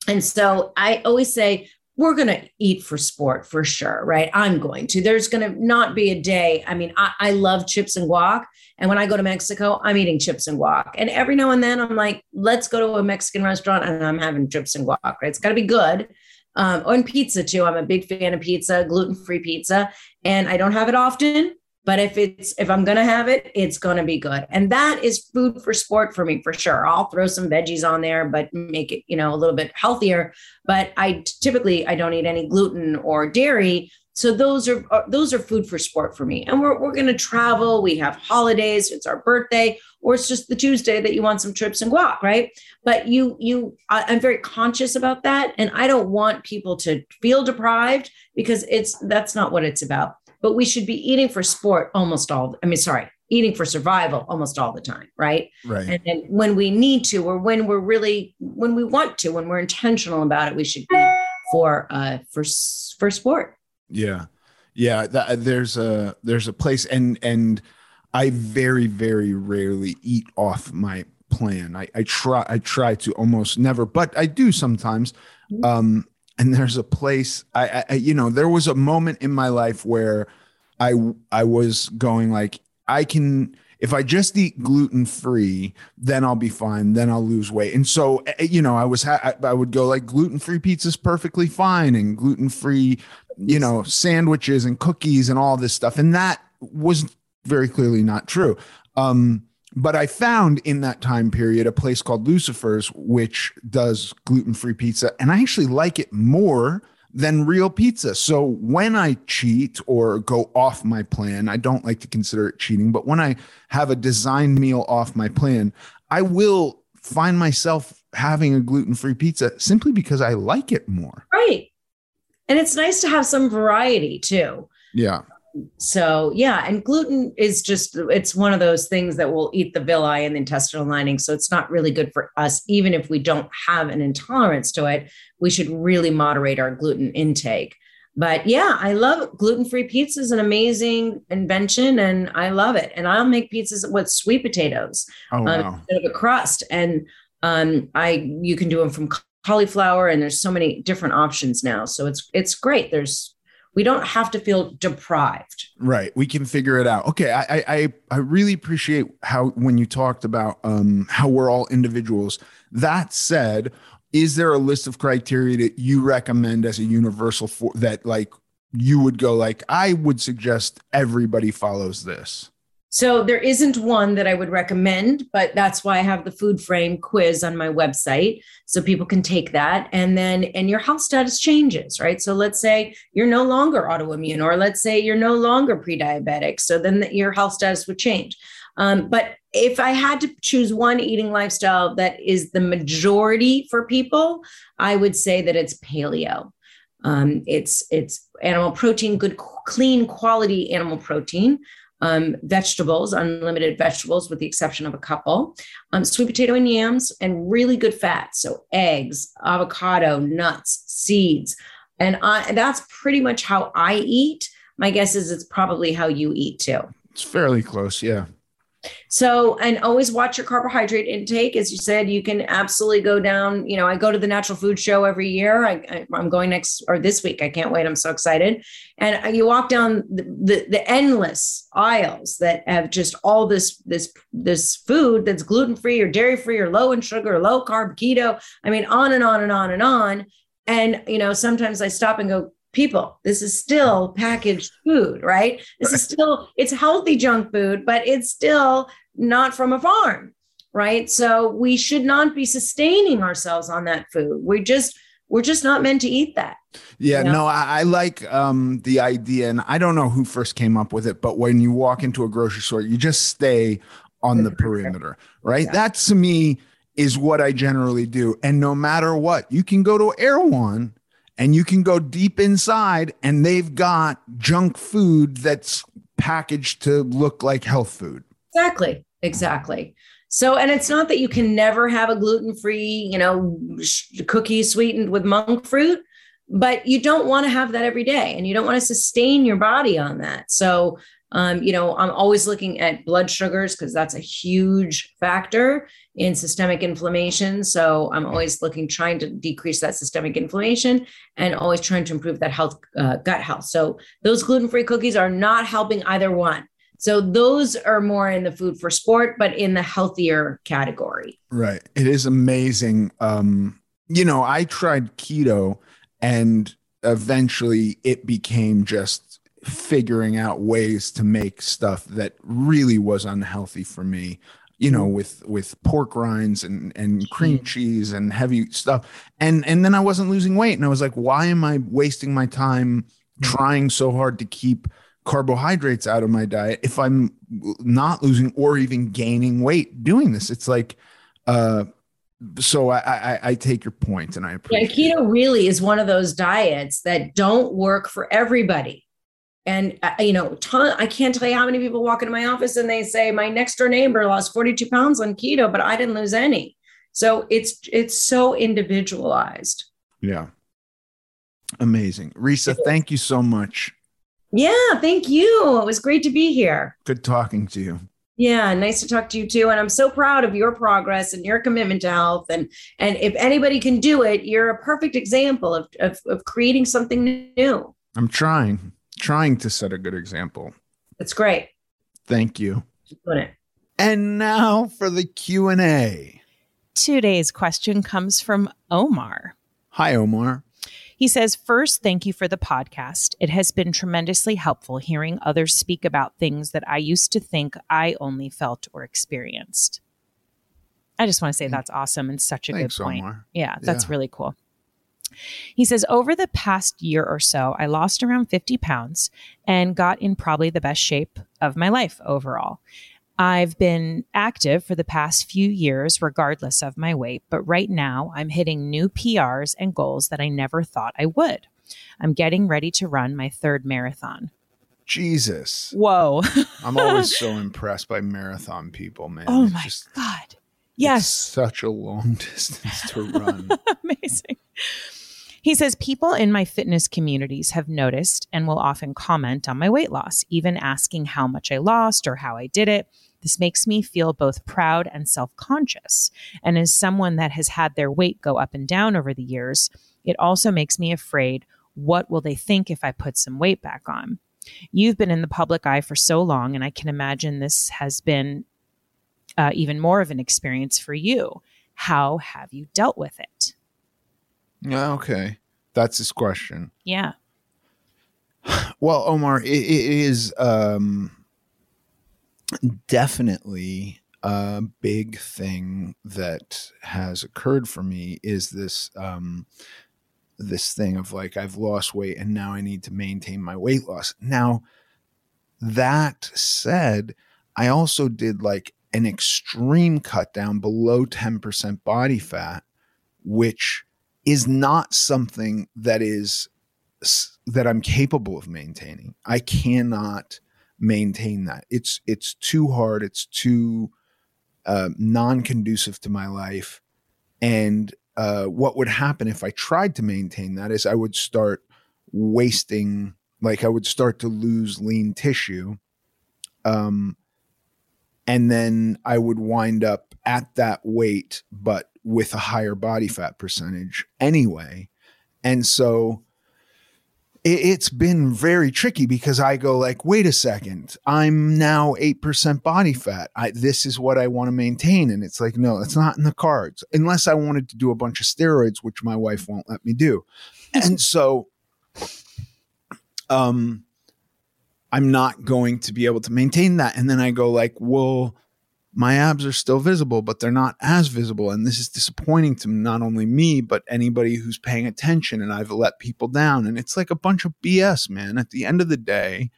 And so I always say we're going to eat for sport for sure, right? I'm going to. There's going to not be a day. I mean, I, I love chips and guac. And when I go to Mexico, I'm eating chips and guac. And every now and then I'm like, let's go to a Mexican restaurant and I'm having chips and guac, right? It's got to be good. Um, and pizza too. I'm a big fan of pizza, gluten free pizza. And I don't have it often, but if it's if i'm to have it it's to be good. And that is food for sport for me for sure. I'll throw some veggies on there but make it you know a little bit healthier. But i typically i don't eat any gluten or dairy. So those are uh, those are food for sport for me. And we're, we're to travel. We have holidays. It's our birthday or it's just the tuesday that you want some trips and guac right? But you you I, i'm very conscious about that. And i don't want people to feel deprived because it's that's not what it's about but we should be eating for sport almost all i mean sorry eating for survival almost all the time right? Right. And then when we need to or when we're really when we want to when we're intentional about it we should be for uh for for sport. Yeah. Yeah that, there's a there's a place and and i very very rarely eat off my plan. I i try i try to almost never but i do sometimes. Mm-hmm. um and there's a place I, I, you know there was a moment in my life where i i was going like i can if i just eat gluten free then i'll be fine then i'll lose weight. And so eh, eh, you know i was ha- i would go like gluten free pizza is perfectly fine and gluten free you know sandwiches and cookies and all this stuff. And that was very clearly not true. Um but I found in that time period a place called Lucifer's, which does gluten free pizza. And I actually like it more than real pizza. So when I cheat or go off my plan, I don't like to consider it cheating, but when I have a designed meal off my plan, I will find myself having a gluten free pizza simply because I like it more. Right. And it's nice to have some variety too. Yeah so yeah and gluten is just it's one of those things that will eat the villi and the intestinal lining so it's not really good for us. Even if we don't have an intolerance to it we should really moderate our gluten intake. But yeah i love gluten-free pizza is an amazing invention and i love it. And i'll make pizzas with sweet potatoes oh, um, wow. instead of a crust. And um, i you can do them from cauliflower and there's so many different options now. So it's it's great. There's we don't have to feel deprived. Right. We can figure it out. Okay. I i i really appreciate how when you talked about um how we're all individuals. That said is there a list of criteria that you recommend as a universal for that like you would go like i would suggest everybody follows this so there isn't one that I would recommend, but that's why I have the food frame quiz on my website. So people can take that. And then, and your health status changes, right? So let's say you're no longer autoimmune, or let's say you're no longer pre diabetic. So then the, your health status would change. Um, but if I had to choose one eating lifestyle that is the majority for people, I would say that it's paleo. Um, it's it's animal protein, good, clean, quality animal protein um, vegetables, unlimited vegetables, with the exception of a couple, um, sweet potato and yams, and really good fats. So eggs, avocado, nuts, seeds. And I, that's pretty much how I eat. My guess is it's probably how you eat too. It's fairly close. Yeah. So, and always watch your carbohydrate intake. As you said, you can absolutely go down. You know, I go to the natural food show every year. I, am going next or this week. I can't wait. I'm so excited. And you walk down the, the, the endless aisles that have just all this, this, this food that's gluten free or dairy free or low in sugar, or low carb, keto. I mean, on and on and on and on. And, you know, sometimes I stop and go, people this is still packaged food right this is still it's healthy junk food but it's still not from a farm right? So we should not be sustaining ourselves on that food. We just we're just not meant to eat that. Yeah, you know? no, I, I like um, the idea, and I don't know who first came up with it, but when you walk into a grocery store, you just stay on the perimeter, right? Yeah. That to me is what I generally do. And no matter what, you can go to Erewhon and you can go deep inside, and they've got junk food that's packaged to look like health food. Exactly. Exactly. So, and it's not that you can never have a gluten free, you know, sh- cookie sweetened with monk fruit, but you don't want to have that every day and you don't want to sustain your body on that. So, um, you know, I'm always looking at blood sugars because that's a huge factor in systemic inflammation. So, I'm always looking, trying to decrease that systemic inflammation and always trying to improve that health, uh, gut health. So, those gluten free cookies are not helping either one. So those are more in the food for sport, but in the healthier category. Right. It is amazing. Um, you know, I tried keto and eventually it became just figuring out ways to make stuff that really was unhealthy for me you know mm-hmm. with with pork rinds and and cream mm-hmm. cheese and heavy stuff. And and then i wasn't losing weight and i was like why am i wasting my time mm-hmm. trying so hard to keep carbohydrates out of my diet if i'm not losing or even gaining weight doing this? It's like uh so I, I I take your point and I Yeah, appreciate. keto really is one of those diets that don't work for everybody. And uh, you know, ton, I can't tell you how many people walk into my office and they say my next door neighbor lost 42 pounds on keto, but I didn't lose any. So it's it's so individualized. Yeah. Amazing. Risa, thank you so much. Yeah, thank you. It was great to be here. Good talking to you. Yeah, nice to talk to you too. And I'm so proud of your progress and your commitment to health. And and if anybody can do it, you're a perfect example of of, of creating something new. I'm trying, trying to set a good example. That's great. Thank you. Keep doing it. And now for the Q&A. Today's question comes from Omar. Hi Omar. He says, First, thank you for the podcast. It has been tremendously helpful hearing others speak about things that I used to think I only felt or experienced. I just want to say mm. that's awesome and such a Thanks, good point. Omar. Yeah, that's Yeah. really cool. He says, Over the past year or so, I lost around 50 pounds and got in probably the best shape of my life overall. I've been active for the past few years, regardless of my weight, but right now I'm hitting new PRs and goals that I never thought I would. I'm getting ready to run my third marathon. Jesus. Whoa. I'm always so impressed by marathon people, man. oh It's my just- God. it's Yes. such a long distance to run. Amazing. He says people in my fitness communities have noticed and will often comment on my weight loss, even asking how much I lost or how I did it. This makes me feel both proud and self conscious. And as someone that has had their weight go up and down over the years, it also makes me afraid what will they think if I put some weight back on? You've been in the public eye for so long, and I can imagine this has been uh, even more of an experience for you. How have you dealt with it? Yeah, okay. That's his question. Yeah. Well, Omar, it, it is um, definitely a big thing that has occurred for me is this um, this thing of like I've lost weight and now I need to maintain my weight loss. Now, that said, I also did like an extreme cut down below 10% body fat, which is not something that is that I'm capable of maintaining. I cannot maintain that. It's it's too hard. It's too uh, non-conducive to my life. And uh, what would happen if I tried to maintain that is I would start wasting, like I would start to lose lean tissue. Um, and then I would wind up at that weight, but with a higher body fat percentage anyway. And so it, it's been very tricky because I go like, wait a second, I'm now 8% body fat. I, this is what I want to maintain. And it's like, no, that's not in the cards unless I wanted to do a bunch of steroids, which my wife won't let me do. And so, um, I'm not going to be able to maintain that. And then I go like, well, my abs are still visible, but they're not as visible. And this is disappointing to not only me, but anybody who's paying attention. And I've let people down. And it's like a bunch of BS, man. At the end of the day,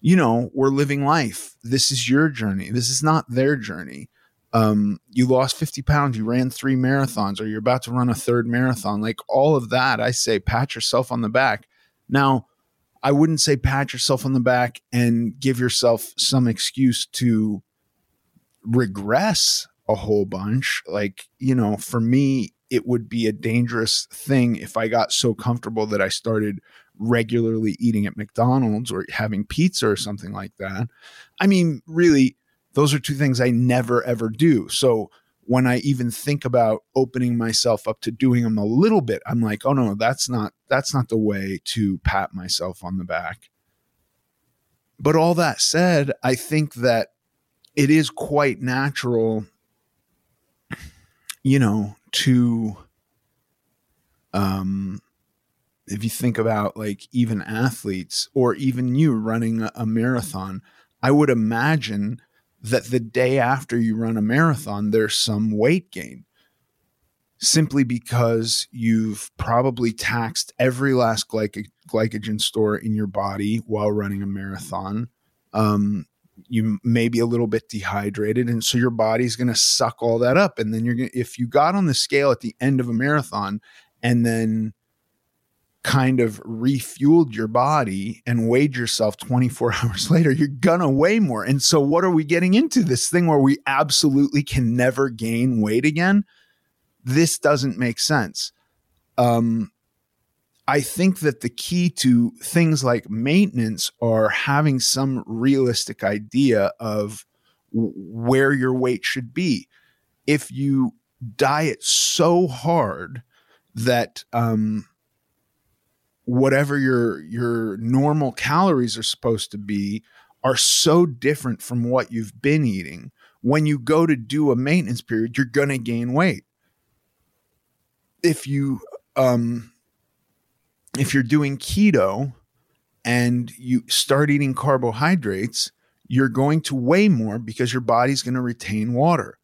you know, we're living life. This is your journey. This is not their journey. Um, you lost 50 pounds, you ran three marathons, or you're about to run a third marathon. Like all of that, I say pat yourself on the back. Now, I wouldn't say pat yourself on the back and give yourself some excuse to regress a whole bunch. Like, you know, for me, it would be a dangerous thing if I got so comfortable that I started regularly eating at McDonald's or having pizza or something like that. I mean, really, those are two things I never ever do. So when I even think about opening myself up to doing them a little bit, I'm like, oh no, that's not that's not the way to pat myself on the back. But all that said, I think that it is quite natural, you know, to um if you think about like even athletes or even you running a, marathon, I would imagine that the day after you run a marathon, there's some weight gain simply because you've probably taxed every last glyc- glycogen store in your body while running a marathon. Um, you may be a little bit dehydrated and so your body's going to suck all that up and then you're going to if you got on the scale at the end of a marathon and then kind of refueled your body and weighed yourself 24 hours later you're going to weigh more. And so what are we getting into? This thing where we absolutely can never gain weight again? This doesn't make sense. Um I think that the key to things like maintenance are having some realistic idea of where your weight should be. If you diet so hard that um, whatever your your normal calories are supposed to be are so different from what you've been eating, when you go to do a maintenance period, you're going to gain weight. If you um, if you're doing keto and you start eating carbohydrates, you're going to weigh more because your body's going to retain water.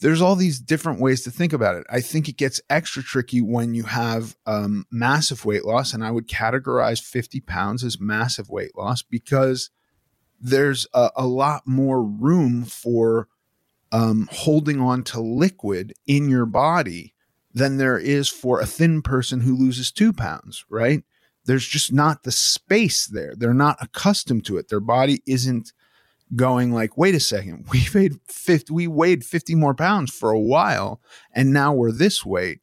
There's all these different ways to think about it. I think it gets extra tricky when you have um, massive weight loss, and I would categorize 50 pounds as massive weight loss because there's a, a lot more room for um, holding on to liquid in your body than there is for a thin person who loses two pounds, right? There's just not the space there. They're not accustomed to it. Their body isn't going like, wait a second, we weighed 50, we weighed 50 more pounds for a while, and now we're this weight.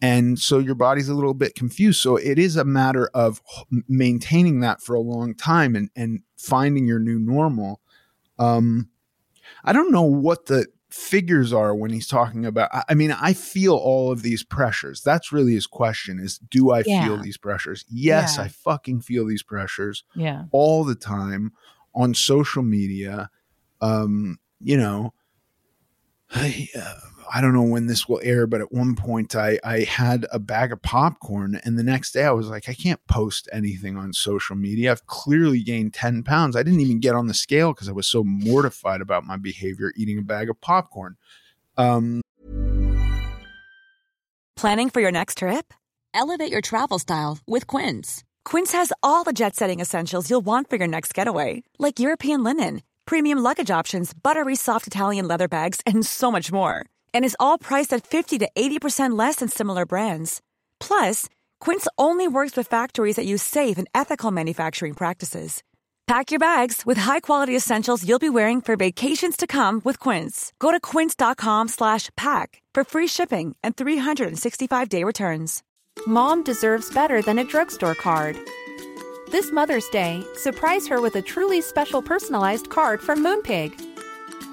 And so your body's a little bit confused. So it is a matter of maintaining that for a long time and, and finding your new normal. Um, I don't know what the figures are when he's talking about i mean i feel all of these pressures. That's really his question is do i yeah. feel these pressures? Yes yeah. i fucking feel these pressures yeah. all the time on social media. Um you know I, uh, I don't know when this will air, but at one point I, I had a bag of popcorn, and the next day I was like, I can't post anything on social media. I've clearly gained 10 pounds. I didn't even get on the scale because I was so mortified about my behavior eating a bag of popcorn. Um, Planning for your next trip? Elevate your travel style with Quince. Quince has all the jet setting essentials you'll want for your next getaway, like European linen, premium luggage options, buttery soft Italian leather bags, and so much more and is all priced at 50 to 80% less than similar brands. Plus, Quince only works with factories that use safe and ethical manufacturing practices. Pack your bags with high-quality essentials you'll be wearing for vacations to come with Quince. Go to quince.com/pack for free shipping and 365-day returns. Mom deserves better than a drugstore card. This Mother's Day, surprise her with a truly special personalized card from Moonpig.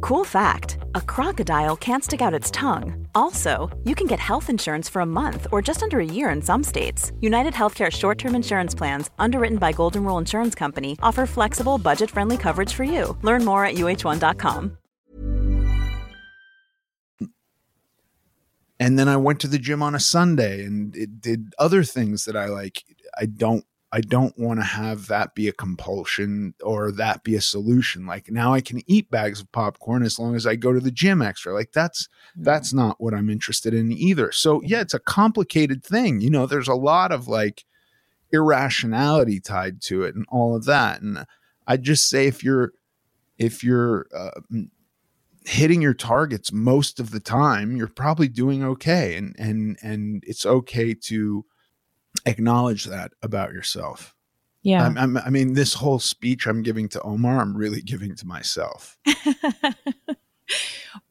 Cool fact a crocodile can't stick out its tongue. Also, you can get health insurance for a month or just under a year in some states. United Healthcare short term insurance plans, underwritten by Golden Rule Insurance Company, offer flexible, budget friendly coverage for you. Learn more at uh1.com. And then I went to the gym on a Sunday and it did other things that I like. I don't I don't want to have that be a compulsion or that be a solution. Like now I can eat bags of popcorn as long as I go to the gym extra. Like that's that's not what I'm interested in either. So yeah, it's a complicated thing. You know, there's a lot of like irrationality tied to it and all of that. And I just say if you're if you're uh, hitting your targets most of the time, you're probably doing okay. And and and it's okay to acknowledge that about yourself. Yeah. I'm, I'm, I mean, this whole speech I'm giving to Omar, I'm really giving to myself.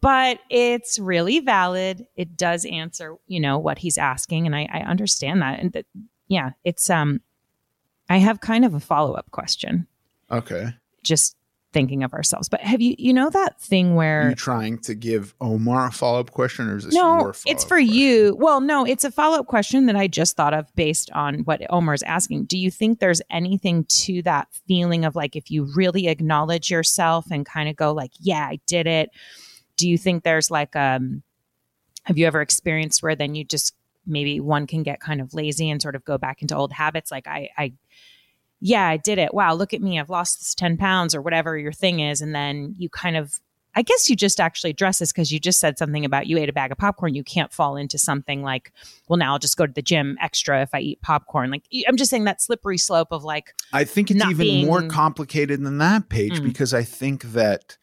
but it's really valid. It does answer, you know, what he's asking, and I, I understand that. And that, yeah, it's um, I have kind of a follow up question. Okay. Just thinking of ourselves. But have you, you know, that thing Are where you trying to give Omar a follow up question, or is this no, it's for question? you. Well, no, it's a follow up question that I just thought of based on what Omar is asking. Do you think there's anything to that feeling of like if you really acknowledge yourself and kind of go like, yeah, I did it? Do you think there's like um have you ever experienced where then you just maybe one can get kind of lazy and sort of go back into old habits like I I yeah, I did it. Wow, look at me. I've lost this 10 pounds or whatever your thing is. And then you kind of, I guess you just actually address this because you just said something about you ate a bag of popcorn. You can't fall into something like, well, now I'll just go to the gym extra if I eat popcorn. Like, I'm just saying that slippery slope of like, I think it's even being- more complicated than that page Mm. because I think that,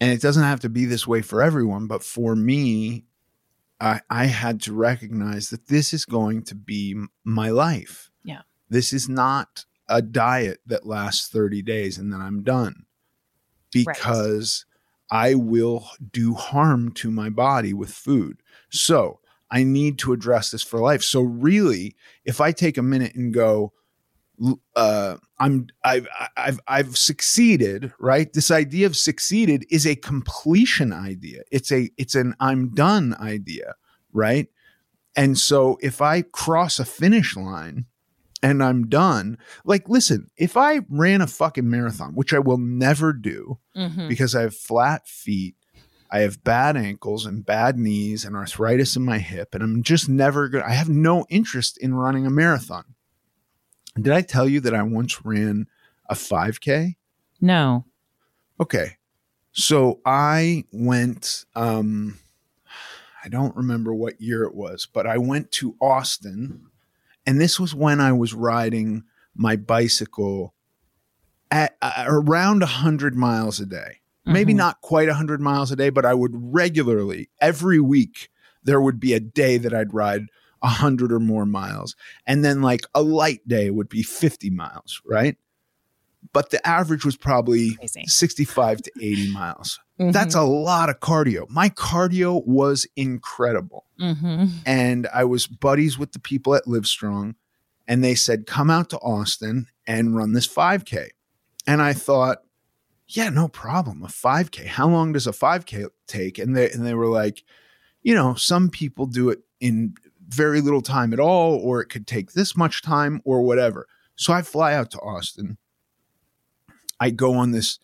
and it doesn't have to be this way for everyone, but for me, I, I had to recognize that this is going to be my life. This is not a diet that lasts 30 days and then I'm done because I will do harm to my body with food. So I need to address this for life. So really, if I take a minute and go, uh, I'm I've I've I've succeeded, right? This idea of succeeded is a completion idea. It's a it's an I'm done idea, right? And so if I cross a finish line and I'm done, like listen, if I ran a fucking marathon, which I will never do mhm. because I have flat feet, I have bad ankles and bad knees and arthritis in my hip, and I'm just never to, I have no interest in running a marathon. Did I tell you that I once ran a 5K? no. Okay. So I went, um, I don't remember what year it was, but I went to Austin. And this was when I was riding my bicycle at uh, around 100 miles a day. Maybe Mhm. not quite 100 miles a day, but I would regularly, every week, there would be a day that I'd ride 100 or more miles. And then, like, a light day would be 50 miles, right? But the average was probably Crazy. 65 to 80 miles. Mm-hmm. That's a lot of cardio. My cardio was incredible. hmm And I was buddies with the people at Livestrong, and they said, Come out to Austin and run this 5K. And I thought, Yeah, no problem. A 5K. How long does a 5K take? And they and they were like, you know, some people do it in very little time at all, or it could take this much time or whatever. So I fly out to Austin. I go on this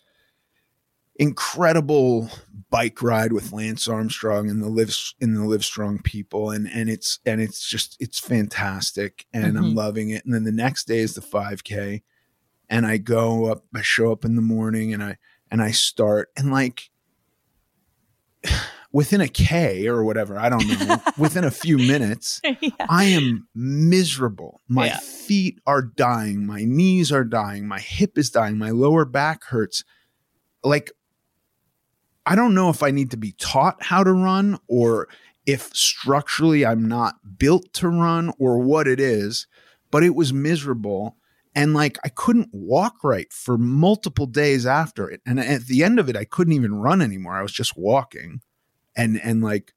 incredible bike ride with Lance Armstrong and the live in the Livestrong people. And and it's and it's just it's fantastic. And I'm Mhm. loving it. And then the next day is the 5k and I go up I show up in the morning and I and I start. And like within a k or whatever I don't know within a few minutes yeah. I am miserable. My Yeah. feet are dying. My knees are dying. My hip is dying. My lower back hurts. Like, I don't know if I need to be taught how to run or if structurally I'm not built to run or what it is, but it was miserable. And like, I couldn't walk right for multiple days after it. And at the end of it, I couldn't even run anymore. I was just walking. And, and like,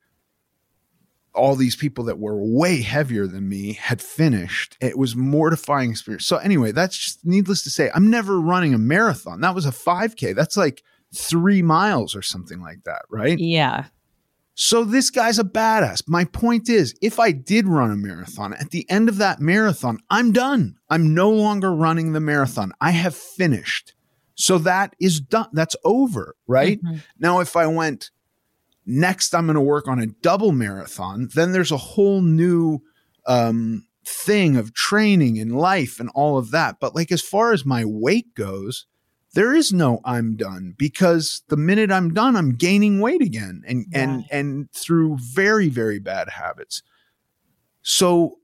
all these people that were way heavier than me had finished. It was mortifying experience. So anyway, that's just needless to say, I'm never running a marathon. That was a 5K. That's like three miles or something like that, right? Yeah. So this guy's a badass. My point is, if I did run a marathon, at the end of that marathon, I'm done. I'm no longer running the marathon. I have finished. So that is done. That's over, right? Mm-hmm. Now, if I went next, I'm going to work on a double marathon, then there's a whole new um, thing of training and life and all of that. But like, as far as my weight goes, there is no I'm done because the minute I'm done, I'm gaining weight again and and and through very, very bad habits. So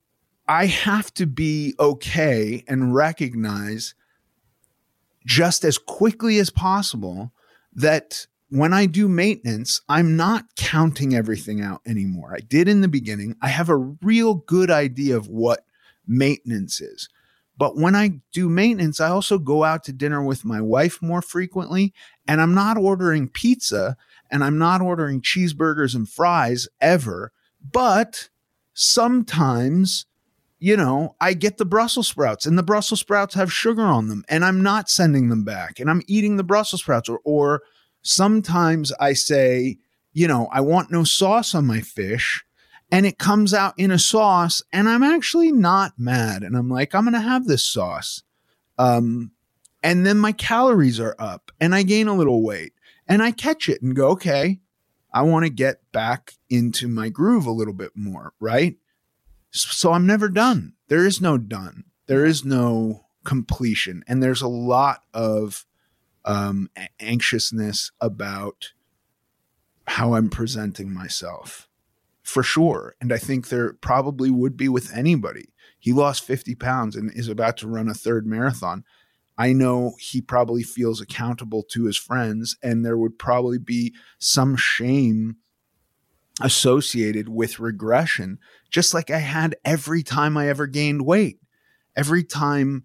I have to be okay and recognize just as quickly as possible that when I do maintenance, I'm not counting everything out anymore. I did in the beginning. I have a real good idea of what maintenance is. But when I do maintenance, I also go out to dinner with my wife more frequently, and I'm not ordering pizza and I'm not ordering cheeseburgers and fries ever. But sometimes, you know, I get the Brussels sprouts and the Brussels sprouts have sugar on them and I'm not sending them back and I'm eating the Brussels sprouts. Or, or sometimes I say, you know, I want no sauce on my fish and it comes out in a sauce and I'm actually not mad. And I'm like, I'm going to have this sauce. Um, and then my calories are up and I gain a little weight and I catch it and go, okay, I want to get back into my groove a little bit more, right? So I'm never done. There is no done. There is no completion. And there's a lot of um, anxiousness about how I'm presenting myself for sure. And I think there probably would be with anybody. He lost 50 pounds and is about to run a third marathon. I know he probably feels accountable to his friends, and there would probably be some shame associated with regression, just like I had every time I ever gained weight. Every time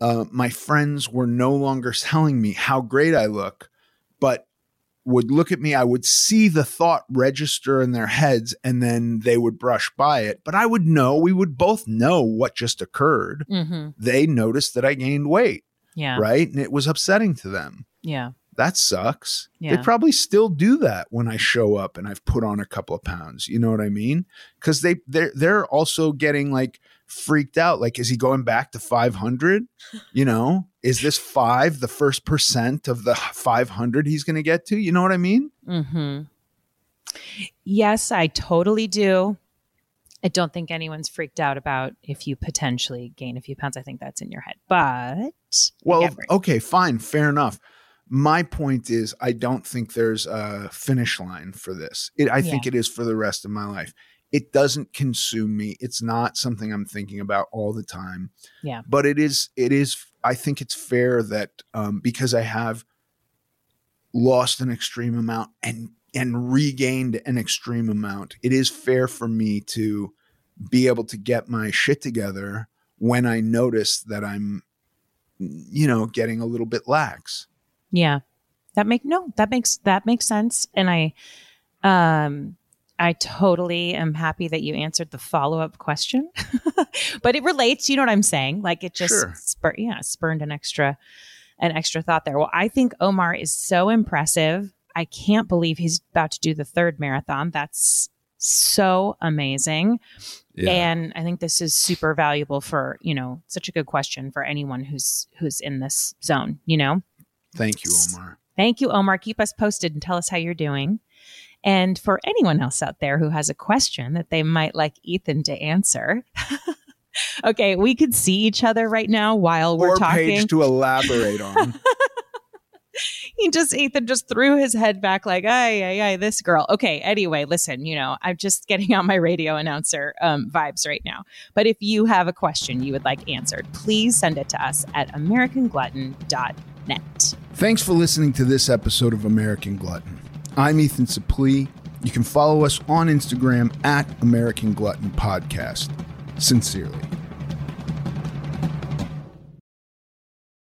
uh, my friends were no longer telling me how great I look, but would look at me, I would see the thought register in their heads and then they would brush by it. But I would know, we would both know what just occurred. Mm-hmm. They noticed that I gained weight, Yeah. right? And it was upsetting to them. Yeah. That sucks. Yeah. They probably still do that when I show up and I've put on a couple of pounds. You know what I mean? Because they they're they're also getting like freaked out. Like, is he going back to 500? You know, is this five the first percent of the 500 he's going to get to? You know what I mean? Mm-hmm. Yes, I totally do. I don't think anyone's freaked out about if you potentially gain a few pounds. I think that's in your head. But Well, okay, fine, fair enough. My point is, I don't think there's a finish line for this. It, I think it is for the rest of my life. It doesn't consume me. It's not something I'm thinking about all the time. Yeah. But it is. It is. I think it's fair that um, because I have lost an extreme amount and and regained an extreme amount, it is fair for me to be able to get my shit together when I notice that I'm you know, getting a little bit lax. Yeah. That make no, that makes that makes sense. And I um I totally am happy that you answered the follow-up question. but it relates, you know what I'm saying? Like it just Sure. spur yeah, spurned an extra an extra thought there. Well, I think Omar is so impressive. I can't believe he's about to do the third marathon. That's so amazing. Yeah. And I think this is super valuable for, you know, such a good question for anyone who's who's in this zone, you know? Thank you, Omar. Thank you, Omar. Keep us posted and tell us how you're doing. And for anyone else out there who has a question that they might like Ethan to answer, okay, we could see each other right now while we're or talking. page to elaborate on. he just Ethan just threw his head back like, ay, ay, ay, this girl. Okay, anyway, listen, you know, I'm just getting on my radio announcer um, vibes right now. But if you have a question you would like answered, please send it to us at AmericanGlutton.net. Thanks for listening to this episode of American Glutton. I'm Ethan Suplee. You can follow us on Instagram at American Glutton Podcast. Sincerely.